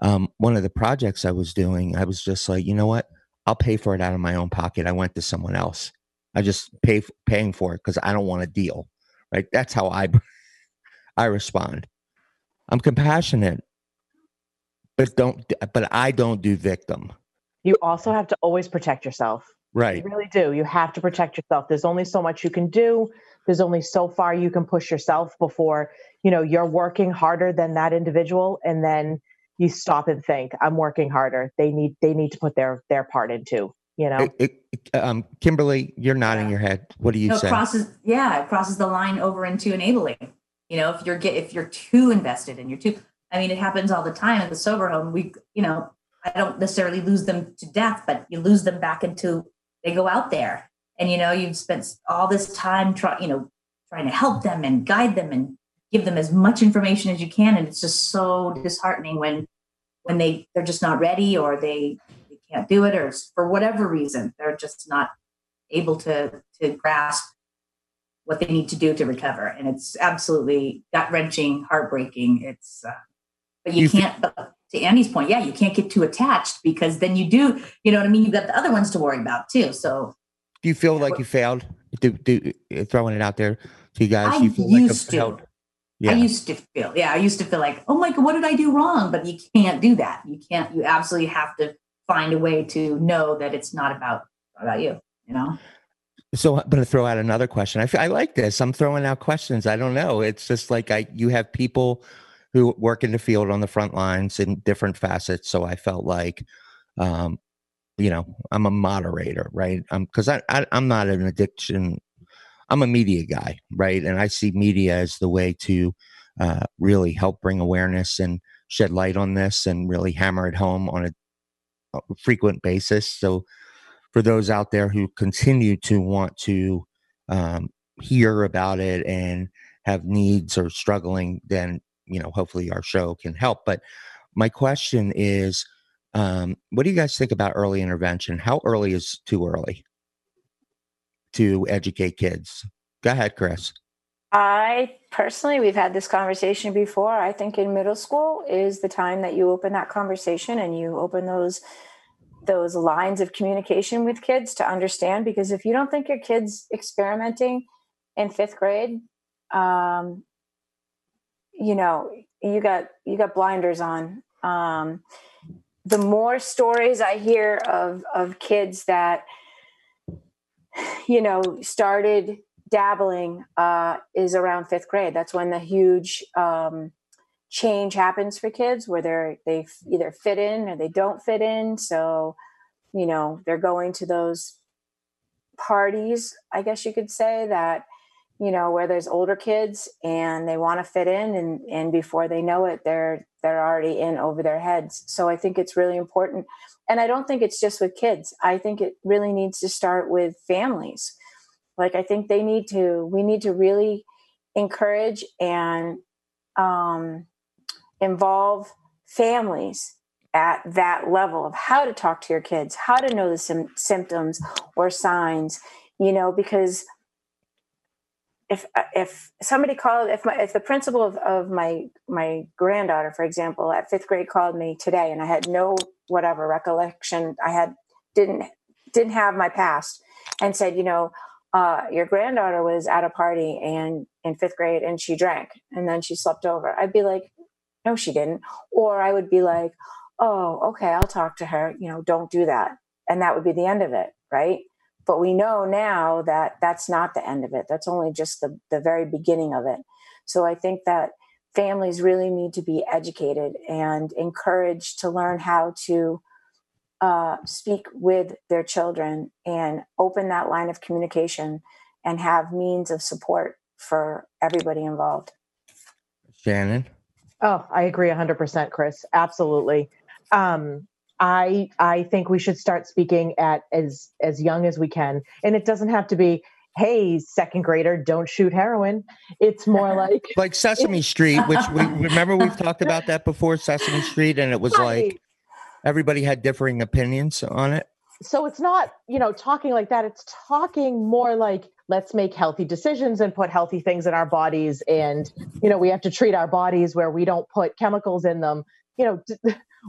Speaker 3: um, one of the projects i was doing i was just like you know what? I'll pay for it out of my own pocket. I went to someone else. I just pay paying for it because i don't want to deal. Right? That's how i i respond. I'm compassionate but don't but i don't do victim.
Speaker 4: You also have to always protect yourself.
Speaker 3: Right.
Speaker 4: you really do. You have to protect yourself. There's only so much you can do there's only so far you can push yourself before you know you're working harder than that individual and then you stop and think i'm working harder. They need they need to put their their part into you know?
Speaker 3: It, it, um, kimberly you're nodding yeah. your head. What do you
Speaker 1: no,
Speaker 3: say?
Speaker 1: crosses yeah it crosses the line over into enabling. You know if you're get if you're too invested and you're too i mean it happens all the time in the sober home. We you know i don't necessarily lose them to death but you lose them back into they go out there and you know you've spent all this time trying you know trying to help them and guide them and give them as much information as you can. And it's just so disheartening when when they they're just not ready or they can't do it or for whatever reason they're just not able to to grasp what they need to do to recover. And it's absolutely gut wrenching heartbreaking. It's uh, but you, you can't but to andy's point yeah you can't get too attached because then you do you know what i mean? You've got the other ones to worry about too. So
Speaker 3: do you feel like you failed do, do throwing it out there to you guys
Speaker 1: I
Speaker 3: you feel
Speaker 1: used like to. Yeah. I used to feel, yeah, I used to feel like, oh my God, what did I do wrong? But you can't do that. You can't, you absolutely have to find a way to know that it's not about about you you know
Speaker 3: so i'm going to throw out another question I, I like this i'm throwing out questions i don't know it's just like i you have people who work in the field on the front lines in different facets so i felt like um you know i'm a moderator right um because I, I i'm not an addiction i'm a media guy right and i see media as the way to uh, really help bring awareness and shed light on this and really hammer it home on a frequent basis. So, for those out there who continue to want to um, hear about it and have needs or struggling, then you know, hopefully our show can help. But my question is, um, what do you guys think about early intervention? How early is too early to educate kids? Go ahead, Chris.
Speaker 2: I personally, we've had this conversation before. I think in middle school is the time that you open that conversation and you open those those lines of communication with kids to understand because if you don't think your kids experimenting in fifth grade um, you know you got you got blinders on um, the more stories i hear of of kids that you know started dabbling uh, is around fifth grade. That's when the huge um, change happens for kids where they're they either fit in or they don't fit in. So you know they're going to those parties i guess you could say that you know where there's older kids and they want to fit in and and before they know it they're they're already in over their heads. So i think it's really important. And i don't think it's just with kids. I think it really needs to start with families. Like i think they need to we need to really encourage and um, involve families at that level of how to talk to your kids how to know the sim- symptoms or signs you know because if uh, if somebody called if my if the principal of, of my my granddaughter for example at fifth grade called me today and i had no whatever recollection i had didn't didn't have my past and said you know uh, your granddaughter was at a party and in fifth grade and she drank and then she slept over. I'd be like no she didn't. Or i would be like oh okay i'll talk to her you know don't do that. And that would be the end of it right but we know now that that's not the end of it. That's only just the, the very beginning of it. So I think that families really need to be educated and encouraged to learn how to uh, speak with their children and open that line of communication and have means of support for everybody involved.
Speaker 3: Shannon?
Speaker 4: Oh, I agree 100%, Chris. Absolutely. Um, I I think we should start speaking at as as young as we can, and it doesn't have to be. Hey, second grader, don't shoot heroin. It's more like
Speaker 3: like Sesame Street, which we remember we've talked about that before, Sesame Street, and it was right. like everybody had differing opinions on it.
Speaker 4: So it's not, you know, talking like that. It's talking more like let's make healthy decisions and put healthy things in our bodies and you know we have to treat our bodies where we don't put chemicals in them you know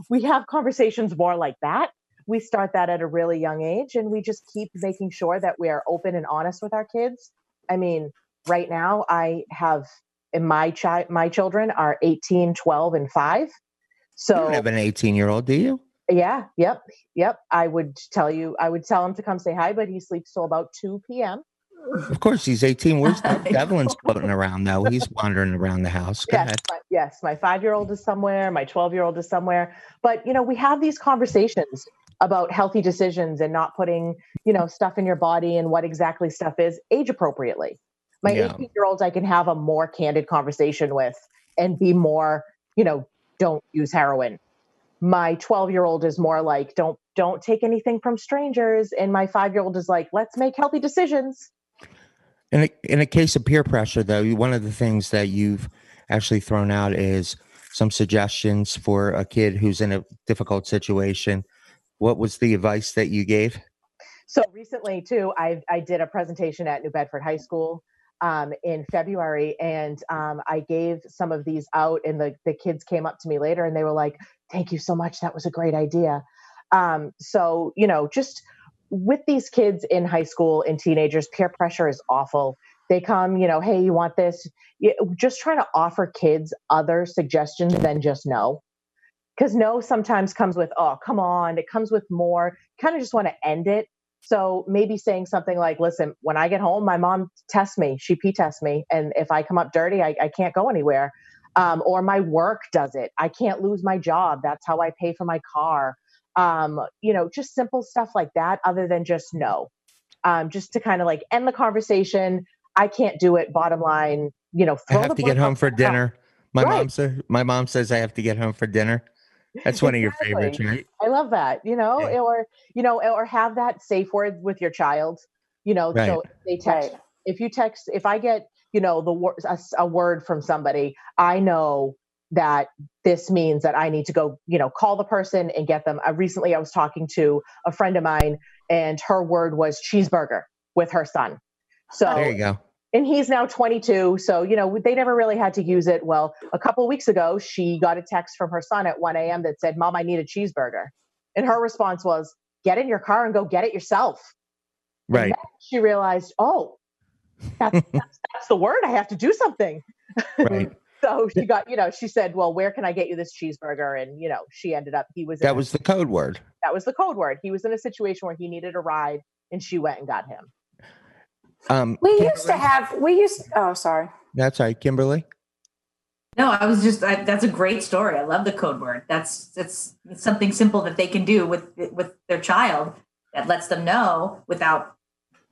Speaker 4: we have conversations more like that. We start that at a really young age and we just keep making sure that we are open and honest with our kids. I mean, right now I have in my child my children are 18, 12 and 5. So
Speaker 3: You don't have an 18 year old, do you?
Speaker 4: Yeah, yep, yep. I would tell you, I would tell him to come say hi, but he sleeps till about 2 p.m.
Speaker 3: Of course, he's 18. Where's Devlin's floating around though? He's wandering around the house. Go
Speaker 4: yes,
Speaker 3: ahead.
Speaker 4: My, yes, my five year old is somewhere, my 12 year old is somewhere. But, you know, we have these conversations about healthy decisions and not putting, you know, stuff in your body and what exactly stuff is age appropriately. My 18 yeah. year olds, I can have a more candid conversation with and be more, you know, don't use heroin. My 12 year old is more like, don't don't take anything from strangers and my 5 year old is like let's make healthy decisions
Speaker 3: in a, in a case of peer pressure, though, one of the things that you've actually thrown out is some suggestions for a kid who's in a difficult situation. What was the advice that you gave?
Speaker 4: So recently, too, I, I did a presentation at New Bedford High School um, in February, and um, I gave some of these out, and the, the kids came up to me later and they were like, Thank you so much. That was a great idea. Um, so, you know, just with these kids in high school and teenagers, peer pressure is awful. They come, you know, hey, you want this? Just trying to offer kids other suggestions than just no. Because no sometimes comes with, oh, come on. It comes with more. Kind of just want to end it. So maybe saying something like, listen, when I get home, my mom tests me. She P tests me. And if I come up dirty, I, I can't go anywhere. Um, or my work does it. I can't lose my job. That's how I pay for my car um, you know, just simple stuff like that, other than just no. Um, just to kind of like end the conversation. I can't do it. Bottom line, you know,
Speaker 3: I have to get home for dinner. My right. mom says my mom says I have to get home for dinner. That's one exactly. of your favorites, right?
Speaker 4: I love that. You know, yeah. or you know, or have that safe word with your child. You know, right. so they text. Right. If you text, if I get you know the word a, a word from somebody, I know that this means that I need to go, you know, call the person and get them. I, recently, I was talking to a friend of mine, and her word was cheeseburger with her son. So
Speaker 3: there you go.
Speaker 4: And he's now 22. So, you know, they never really had to use it. Well, a couple weeks ago, she got a text from her son at 1 a.m. that said, Mom, I need a cheeseburger. And her response was, Get in your car and go get it yourself.
Speaker 3: Right.
Speaker 4: she realized, Oh, that's, that's, that's the word. I have to do something.
Speaker 3: Right.
Speaker 4: So she got, you know, she said, "Well, where can I get you this cheeseburger?" And you know, she ended up. He was.
Speaker 3: That was a, the code word.
Speaker 4: That was the code word. He was in a situation where he needed a ride, and she went and got him.
Speaker 3: Um,
Speaker 2: we Kimberly? used to have. We used. Oh, sorry.
Speaker 3: That's right, Kimberly.
Speaker 1: No, I was just. I, that's a great story. I love the code word. That's that's something simple that they can do with with their child that lets them know without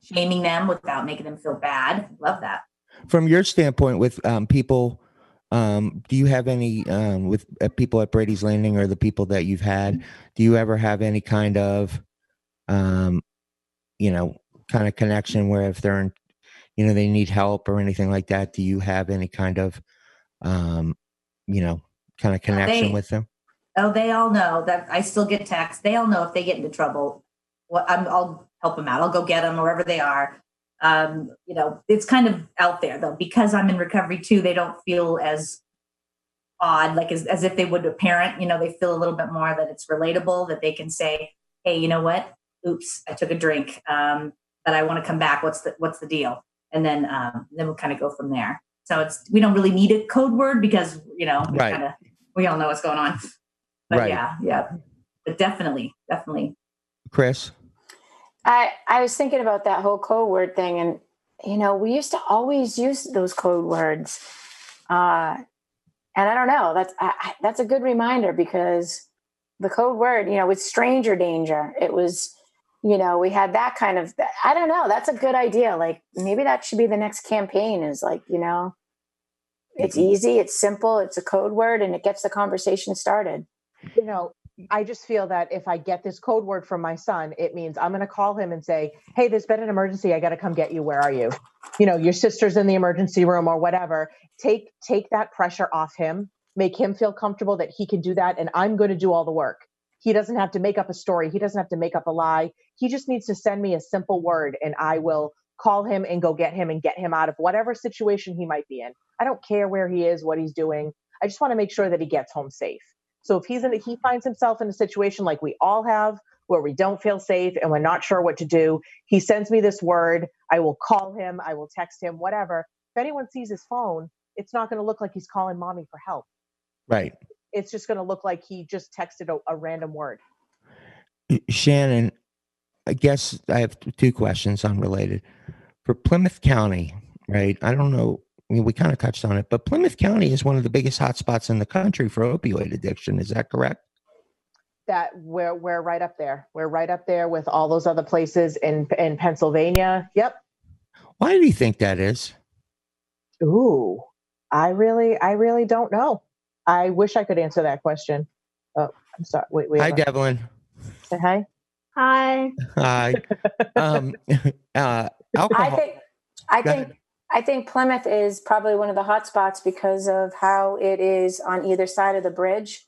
Speaker 1: shaming them, without making them feel bad. Love that.
Speaker 3: from your standpoint with um, people um, do you have any um, with uh, people at brady's landing or the people that you've had do you ever have any kind of um, you know kind of connection where if they're in, you know they need help or anything like that do you have any kind of um, you know kind of connection
Speaker 1: They-
Speaker 3: with them
Speaker 1: Oh, they all know that I still get texts. They all know if they get into trouble, well, I'm, I'll help them out. I'll go get them wherever they are. Um, you know, it's kind of out there though, because I'm in recovery too. They don't feel as odd, like as, as if they would a parent. You know, they feel a little bit more that it's relatable, that they can say, "Hey, you know what? Oops, I took a drink, um, but I want to come back. What's the what's the deal?" And then um, then we'll kind of go from there. So it's we don't really need a code word because you know we
Speaker 3: Right.
Speaker 1: kind of we all know what's going on. But
Speaker 3: Right.
Speaker 1: yeah, yeah, but definitely, definitely.
Speaker 3: chris
Speaker 2: I I was thinking about that whole code word thing, and you know, we used to always use those code words, uh, and I don't know. That's I, I, that's a good reminder because the code word, you know, with stranger danger, it was, you know, we had that kind of. I don't know. That's a good idea. Like maybe that should be the next campaign. Is like you know, it's easy, it's simple, it's a code word, and it gets the conversation started.
Speaker 4: you know, I just feel that if I get this code word from my son, it means I'm going to call him and say, Hey, there's been an emergency. I got to come get you. Where are you? You know, your sister's in the emergency room or whatever. Take, take that pressure off him, make him feel comfortable that he can do that. And I'm going to do all the work. He doesn't have to make up a story. He doesn't have to make up a lie. He just needs to send me a simple word and I will call him and go get him and get him out of whatever situation he might be in. I don't care where he is, what he's doing. I just want to make sure that he gets home safe. So if he's in, he finds himself in a situation like we all have, where we don't feel safe and we're not sure what to do, he sends me this word. I will call him. I will text him. Whatever. If anyone sees his phone, it's not going to look like he's calling mommy for help.
Speaker 3: right
Speaker 4: It's just going to look like he just texted a, a random word.
Speaker 3: Shannon, I guess I have two questions unrelated. For Plymouth County, right? I don't know. I mean, we kind of touched on it, but Plymouth County is one of the biggest hotspots in the country for opioid addiction. Is that correct?
Speaker 4: That we're we're right up there. We're right up there with all those other places in in Pennsylvania. Yep.
Speaker 3: Why do you think that is?
Speaker 4: Ooh, I really I really don't know. I wish I could answer that question. Oh, I'm sorry. Wait, wait.
Speaker 3: Hi, Devlin.
Speaker 4: Say hi.
Speaker 2: Hi.
Speaker 3: Hi. um, uh,
Speaker 2: I think I think
Speaker 3: ahead.
Speaker 2: I think Plymouth is probably one of the hot spots because of how it is on either side of the bridge.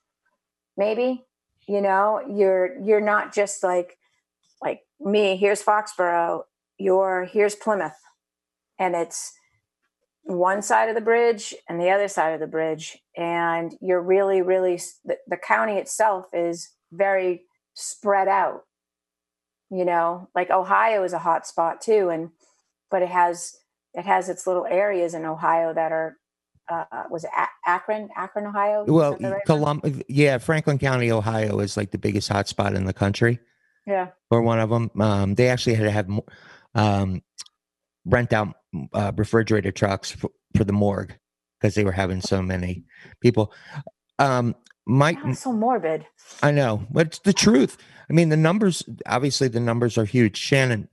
Speaker 2: Maybe you know you're you're not just like like me. Here's Foxborough. You're here's Plymouth, and it's one side of the bridge and the other side of the bridge, and you're really really the, the county itself is very spread out. You know, like Ohio is a hot spot too, and but it has it has its little areas in Ohio that are uh, was Akron, Akron, Ohio.
Speaker 3: Well,
Speaker 2: right one?
Speaker 3: Colum- yeah, Franklin County, Ohio is like the biggest hotspot in the country.
Speaker 2: yeah,
Speaker 3: or one of them. Um, they actually had to have um, rent out uh, refrigerator trucks for, for the morgue because they were having so many people. Um, my,
Speaker 2: so morbid.
Speaker 3: I know, but it's the truth. I mean, the numbers. Obviously, the numbers are huge. Shannon,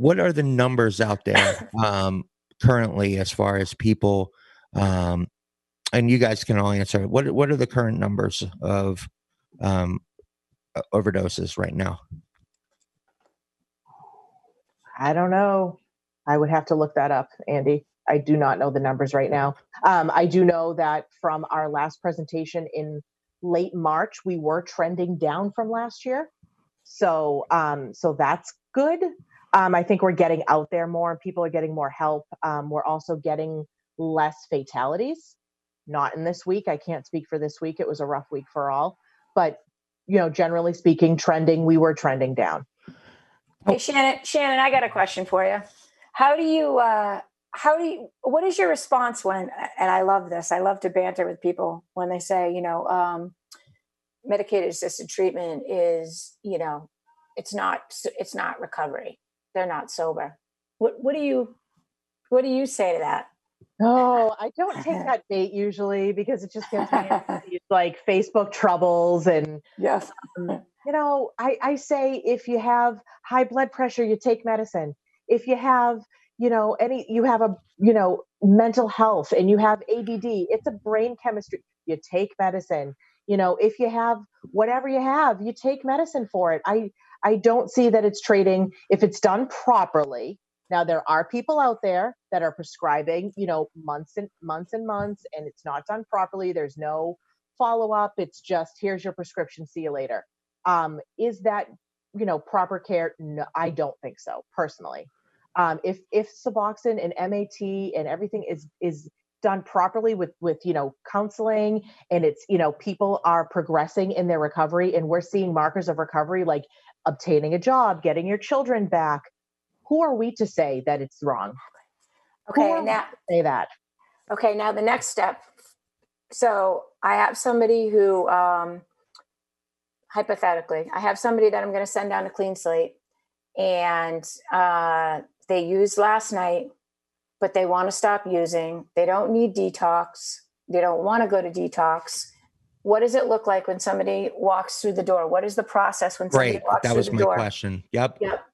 Speaker 3: what are the numbers out there um, currently as far as people? Um, and you guys can all answer. What What are the current numbers of um, overdoses right now?
Speaker 4: I don't know. I would have to look that up, Andy. I do not know the numbers right now. Um, I do know that from our last presentation in late March, we were trending down from last year. So, um, so that's good. Um, I think we're getting out there more, and people are getting more help. Um, we're also getting less fatalities. Not in this week. I can't speak for this week. It was a rough week for all, but you know, generally speaking, trending. We were trending down.
Speaker 2: Hey, Shannon, Shannon, I got a question for you. How do you, uh, how do you, what is your response when, and I love this, I love to banter with people when they say, you know, um, medicated assisted treatment is, you know, it's not, it's not recovery. They're not sober. What, what do you, what do you say to that?
Speaker 4: Oh, I don't take that bait usually because it just gets me into these like Facebook troubles and
Speaker 2: Yes.
Speaker 4: um, you know, I, I say if you have high blood pressure, you take medicine. If you have, you know any you have a you know mental health and you have add it's a brain chemistry you take medicine you know if you have whatever you have you take medicine for it i i don't see that it's trading. If it's done properly now there are people out there that are prescribing you know months and months and months and it's not done properly. There's no follow up it's just here's your prescription. See you later. Um is that you know proper care? No i don't think so personally. Um, if if Suboxone and MAT and everything is is done properly with with you know counseling and it's you know people are progressing in their recovery and we're seeing markers of recovery like obtaining a job getting your children back who are we to say that it's wrong
Speaker 2: okay now
Speaker 4: say that
Speaker 2: okay now the next step so i have somebody who um hypothetically i have somebody that i'm going to send down a clean slate and uh they used last night, but they want to stop using. They don't need detox. They don't want to go to detox. What does it look like when somebody walks through the door? What is the process when somebody
Speaker 3: Great.
Speaker 2: walks
Speaker 3: That
Speaker 2: through the door?
Speaker 3: That was my question. Yep.
Speaker 2: Yep.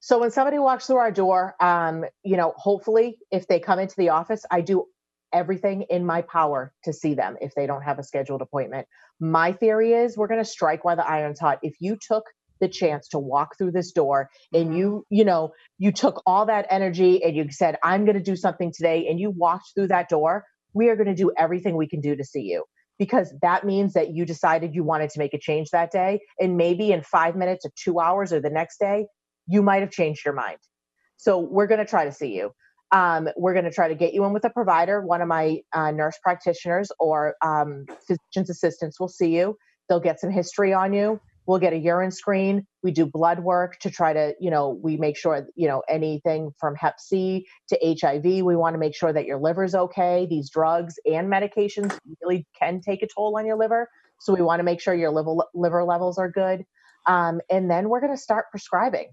Speaker 4: So when somebody walks through our door, um, you know, hopefully if they come into the office, I do everything in my power to see them if they don't have a scheduled appointment. My theory is we're going to strike while the iron's hot. If you took the chance to walk through this door and
Speaker 2: Mhm.
Speaker 4: you you know you took all that energy and you said i'm going to do something today and you walked through that door we are going to do everything we can do to see you because that means that you decided you wanted to make a change that day and maybe in 5 minutes or 2 hours or the next day you might have changed your mind. So we're going to try to see you. Um, we're going to try to get you in with a provider. One of my uh, nurse practitioners or um, physician's assistants will see you. They'll get some history on you we'll get a urine screen. We do blood work to try to you know we make sure you know anything from hep c to hiv we want to make sure that your liver's okay. These drugs and medications really can take a toll on your liver. So we want to make sure your liver, liver levels are good. Um, and then we're going to start prescribing.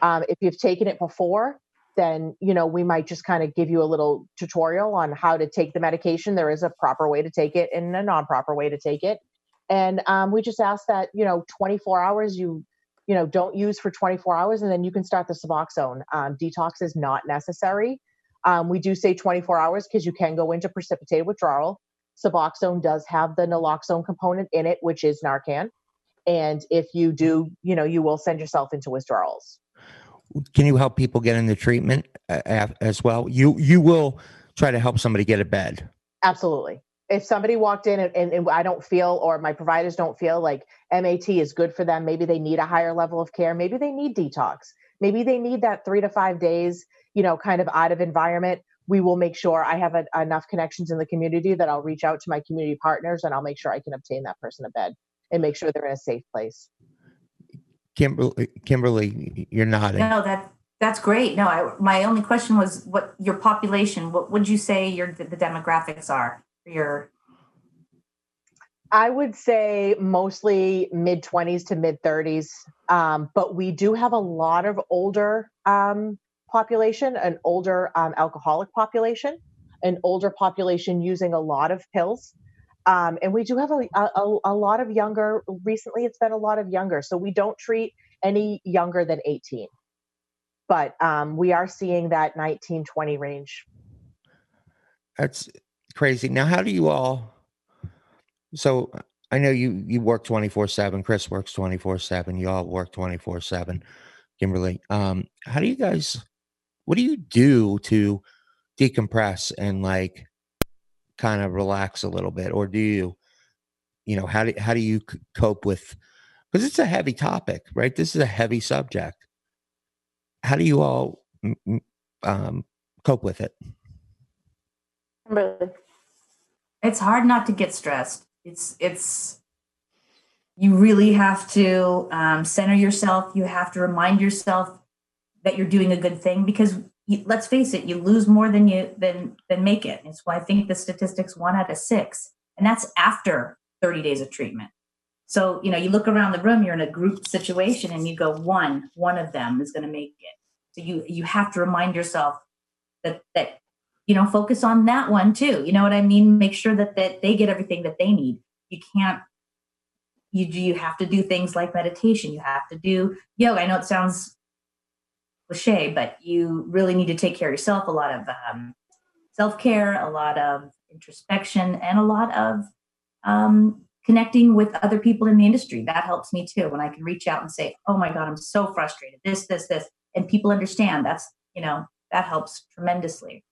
Speaker 4: Um, if you've taken it before then you know we might just kind of give you a little tutorial on how to take the medication. There is a proper way to take it and a non-proper way to take it and um, we just ask that you know 24 hours you you know don't use for 24 hours and then you can start the suboxone. Um, detox is not necessary. Um, we do say 24 hours because you can go into precipitated withdrawal. Suboxone does have the naloxone component in it which is narcan. And if you do you know you will send yourself into withdrawals.
Speaker 3: Can you help people get into treatment as well? You you will try to help somebody get a bed.
Speaker 4: absolutely if somebody walked in and, and, and, I don't feel, or my providers don't feel like MAT is good for them, maybe they need a higher level of care. Maybe they need detox. Maybe they need that three to five days, you know, kind of out of environment. We will make sure I have a, enough connections in the community that I'll reach out to my community partners and I'll make sure I can obtain that person a bed and make sure they're in a safe place.
Speaker 3: Kimberly, Kimberly, you're nodding.
Speaker 1: No, that that's great. No, I, my only question was what your population. What would you say your the demographics are? Your
Speaker 4: I would say mostly mid 20s to mid 30s. Um, but we do have a lot of older um, population, an older um, alcoholic population, an older population using a lot of pills. Um, and we do have a, a, a, lot of younger, recently it's been a lot of younger. So we don't treat any younger than 18. But um, we are seeing that 19, 20 range.
Speaker 3: That's crazy. Now, how do you all? So I know you you work twenty four seven. Chris works twenty four seven. You all work twenty four seven. Kimberly, um, how do you guys? What do you do to decompress and like kind of relax a little bit, or do you, you know, how do how do you cope with? Because it's a heavy topic, right? This is a heavy subject. How do you all um, cope with it?
Speaker 2: Kimberly
Speaker 1: it's hard not to get stressed. It's it's you really have to um, center yourself. You have to remind yourself that you're doing a good thing because you, let's face it, you lose more than you than than make it. It's why I think the statistics one out of six, and that's after 30 days of treatment. So you know, you look around the room, you're in a group situation, and you go one, one of them is going to make it. So you you have to remind yourself that that you know focus on that one too you know what i mean make sure that that they get everything that they need you can't you do you have to do things like meditation you have to do yoga i know it sounds cliche, but you really need to take care of yourself. A lot of um, self care, a lot of introspection, and a lot of um, connecting with other people in the industry. That helps me too. When I can reach out and say, "Oh my God, I'm so frustrated. This, this, this," and people understand. That's you know that helps tremendously.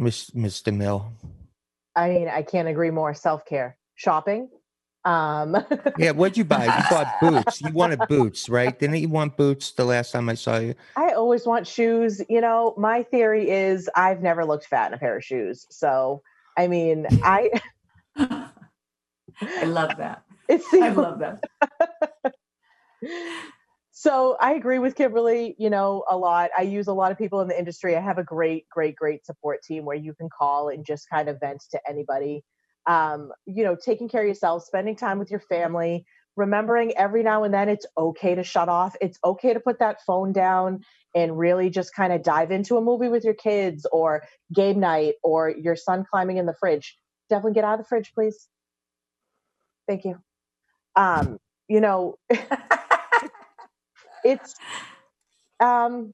Speaker 3: Miss Miss DeMille.
Speaker 4: I mean, I can't agree more. Self care, shopping. Um,
Speaker 3: yeah, what'd you buy? You bought boots. You wanted boots, right? Didn't you want boots the last time I saw you?
Speaker 4: I always want shoes. You know, my theory is I've never looked fat in a pair of shoes. So, I mean, I.
Speaker 1: I love that.
Speaker 4: It's
Speaker 1: I love that.
Speaker 4: So I agree with Kimberly, you know, a lot. I use a lot of people in the industry. I have a great, great, great support team where you can call and just kind of vent to anybody. Um, you know, taking care of yourself, spending time with your family, remembering every now and then it's okay to shut off. It's okay to put that phone down and really just kind of dive into a movie with your kids or game night or your son climbing in the fridge. Definitely get out of the fridge, please. Thank you. Um, you know, it's um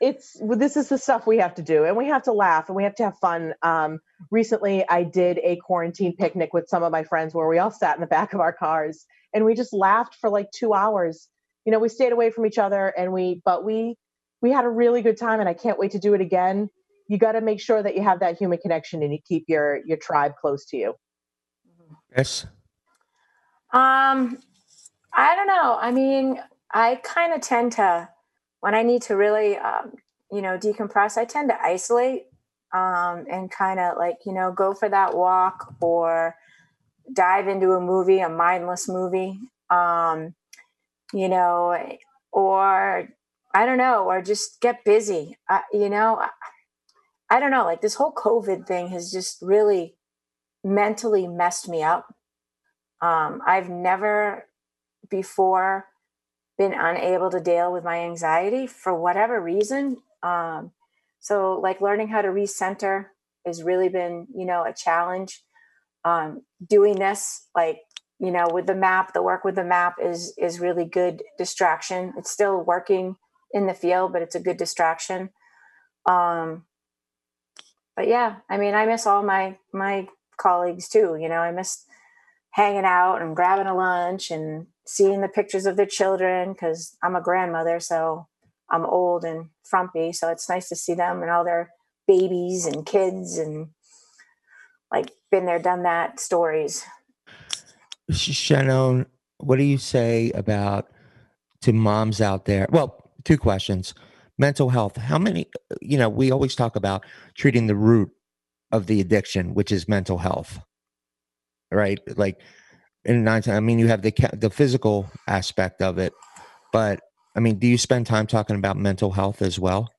Speaker 4: it's this is the stuff we have to do and we have to laugh and we have to have fun. Um recently i did a quarantine picnic with some of my friends where we all sat in the back of our cars and we just laughed for like two hours. You know we stayed away from each other and we but we we had a really good time and i can't wait to do it again. You got to make sure that you have that human connection and you keep your your tribe close to you.
Speaker 3: Yes.
Speaker 2: Um i don't know. I mean I kind of tend to, when I need to really, um, you know, decompress, I tend to isolate um, and kind of like, you know, go for that walk or dive into a movie, a mindless movie, um, you know, or I don't know, or just get busy. You know, I, I don't know, like this whole COVID thing has just really mentally messed me up. Um, I've never before been unable to deal with my anxiety for whatever reason. Um, so, like learning how to recenter has really been, you know, a challenge. Um, doing this, like you know, with the map, the work with the map is is really good distraction. It's still working in the field, but it's a good distraction. Um, but yeah, I mean, I miss all my my colleagues too. You know, I miss hanging out and grabbing a lunch and seeing the pictures of their children because I'm a grandmother, so I'm old and frumpy. So it's nice to see them and all their babies and kids and like been there, done that stories.
Speaker 3: Shannon, what do you say about to moms out there? Well, two questions. Mental health. How many, you know, we always talk about treating the root of the addiction, which is mental health, right? Like in nine times, I mean, you have the the physical aspect of it, but I mean, do you spend time talking about mental health as well?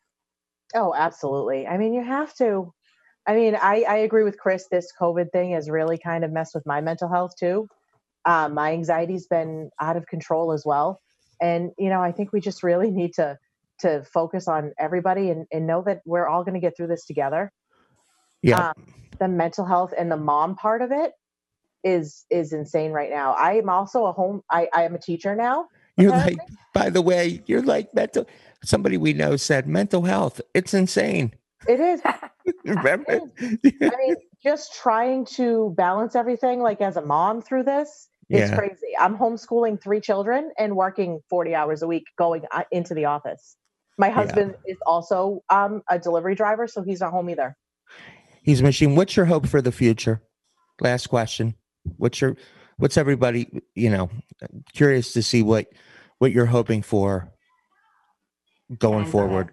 Speaker 4: Oh, absolutely. I mean, you have to. I mean, I, I agree with Chris. This COVID thing has really kind of messed with my mental health too. Um, my anxiety's been out of control as well, and you know, I think we just really need to to focus on everybody and, and know that we're all going to get through this together.
Speaker 3: Yeah.
Speaker 4: Um, the mental health and the mom part of it is is insane right now. I am also a home. I I am a teacher now.
Speaker 3: You're apparently. like, by the way, you're like mental. Somebody we know said mental health. It's insane.
Speaker 4: It is.
Speaker 3: Remember?
Speaker 4: It is. I mean, just trying to balance everything, like as a mom through this, is yeah. crazy. I'm homeschooling three children and working 40 hours a week, going uh, into the office. My husband yeah. is also um, a delivery driver, so he's not home either.
Speaker 3: He's a machine. What's your hope for the future? Last question. What's your what's everybody, you know, curious to see what what you're hoping for going forward.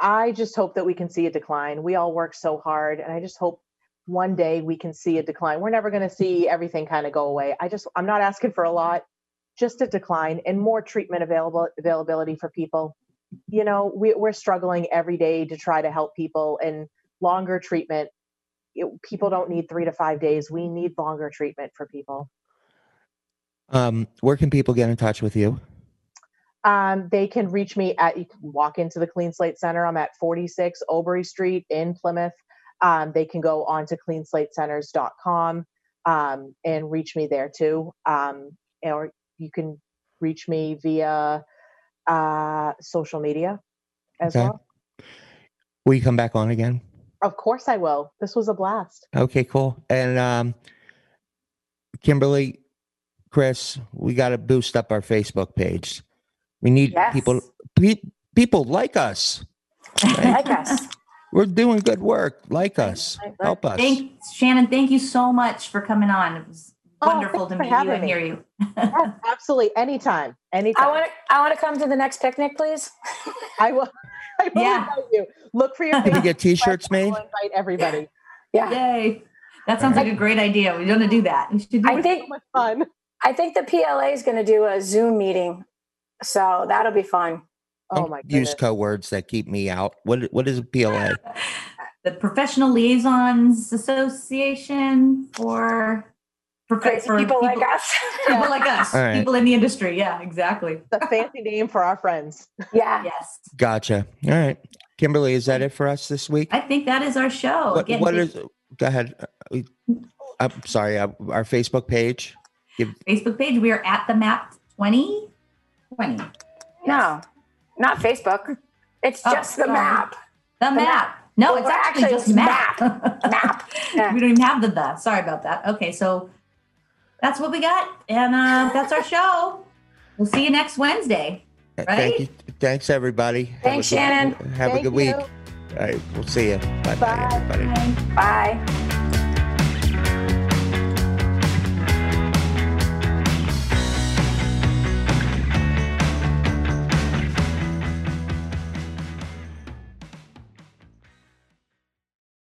Speaker 4: I just hope that we can see a decline. We all work so hard and I just hope one day we can see a decline. We're never going to see everything kind of go away. I just I'm not asking for a lot, just a decline and more treatment available availability for people. You know, we, we're struggling every day to try to help people and longer treatment it, people don't need three to five days. We need longer treatment for people.
Speaker 3: Um, where can people get in touch with you?
Speaker 4: Um, they can reach me at, you can walk into the Clean Slate Center. I'm at 46 Obery Street in Plymouth. Um, they can go on to cleanslatecenters.com um, and reach me there too. Um, or you can reach me via uh, social media as
Speaker 3: Okay.
Speaker 4: well.
Speaker 3: Will you come back on again?
Speaker 4: Of course, I will. This was a blast.
Speaker 3: Okay, cool. And um, Kimberly, Chris, we got to boost up our Facebook page. We need
Speaker 2: Yes.
Speaker 3: people, pe- people like us.
Speaker 2: like us.
Speaker 3: We're doing good work. Like us.
Speaker 2: Like-
Speaker 3: Help us.
Speaker 1: Thanks, Shannon. Thank you so much for coming on. It was
Speaker 4: Oh,
Speaker 1: wonderful
Speaker 4: thanks
Speaker 1: to
Speaker 4: for
Speaker 1: meet you and
Speaker 4: me.
Speaker 1: hear you.
Speaker 4: Yes, absolutely. Anytime. Anytime.
Speaker 2: I want to. I want to come to the next picnic, please.
Speaker 4: I will. I will
Speaker 1: Yeah.
Speaker 4: invite you. Look for your
Speaker 3: Can we
Speaker 4: Facebook.
Speaker 3: get t-shirts
Speaker 4: I
Speaker 3: made?
Speaker 4: invite everybody.
Speaker 2: Yeah.
Speaker 1: Yay. That sounds like a great idea. We're going to do that. We should do
Speaker 2: I
Speaker 1: it.
Speaker 2: think
Speaker 4: So much fun.
Speaker 2: I think the PLA is going to do a Zoom meeting, so that'll be fun.
Speaker 4: Oh
Speaker 3: Don't
Speaker 4: my
Speaker 3: use
Speaker 4: goodness.
Speaker 3: code words that keep me out. What what is a PLA?
Speaker 1: the Professional Liaisons Association for, for
Speaker 2: Crazy
Speaker 1: for
Speaker 2: people, like us.
Speaker 1: people like us,
Speaker 3: All right.
Speaker 1: people in the industry. Yeah, exactly.
Speaker 4: The fancy name for our friends.
Speaker 2: yeah.
Speaker 1: Yes.
Speaker 3: Gotcha. All right. Kimberly, is that it for us this week?
Speaker 1: I think that is our show.
Speaker 3: What,
Speaker 1: Again,
Speaker 3: what
Speaker 1: thank-
Speaker 3: is go ahead. Uh, I'm sorry, uh, our Facebook page.
Speaker 1: Facebook page. We are at the map 2020.
Speaker 2: No, not Facebook. It's
Speaker 1: Oh,
Speaker 2: just the
Speaker 1: sorry.
Speaker 2: map.
Speaker 1: The, map. No,
Speaker 2: Well,
Speaker 1: it's actually,
Speaker 2: actually-
Speaker 1: just
Speaker 2: it's
Speaker 1: map.
Speaker 2: Map. Yeah.
Speaker 1: we don't even have the the. Sorry about that. Okay, so that's what we got, and uh, that's our show. We'll see you next Wednesday.
Speaker 3: Uh,
Speaker 1: Right?
Speaker 3: Thank you. Thanks, everybody. Have a
Speaker 2: Thanks,
Speaker 3: good-
Speaker 2: Shannon.
Speaker 3: Have a
Speaker 4: Thank
Speaker 3: good week.
Speaker 4: you.
Speaker 3: All right. We'll see you. Bye, bye,
Speaker 4: Bye.
Speaker 3: everybody.
Speaker 2: Bye.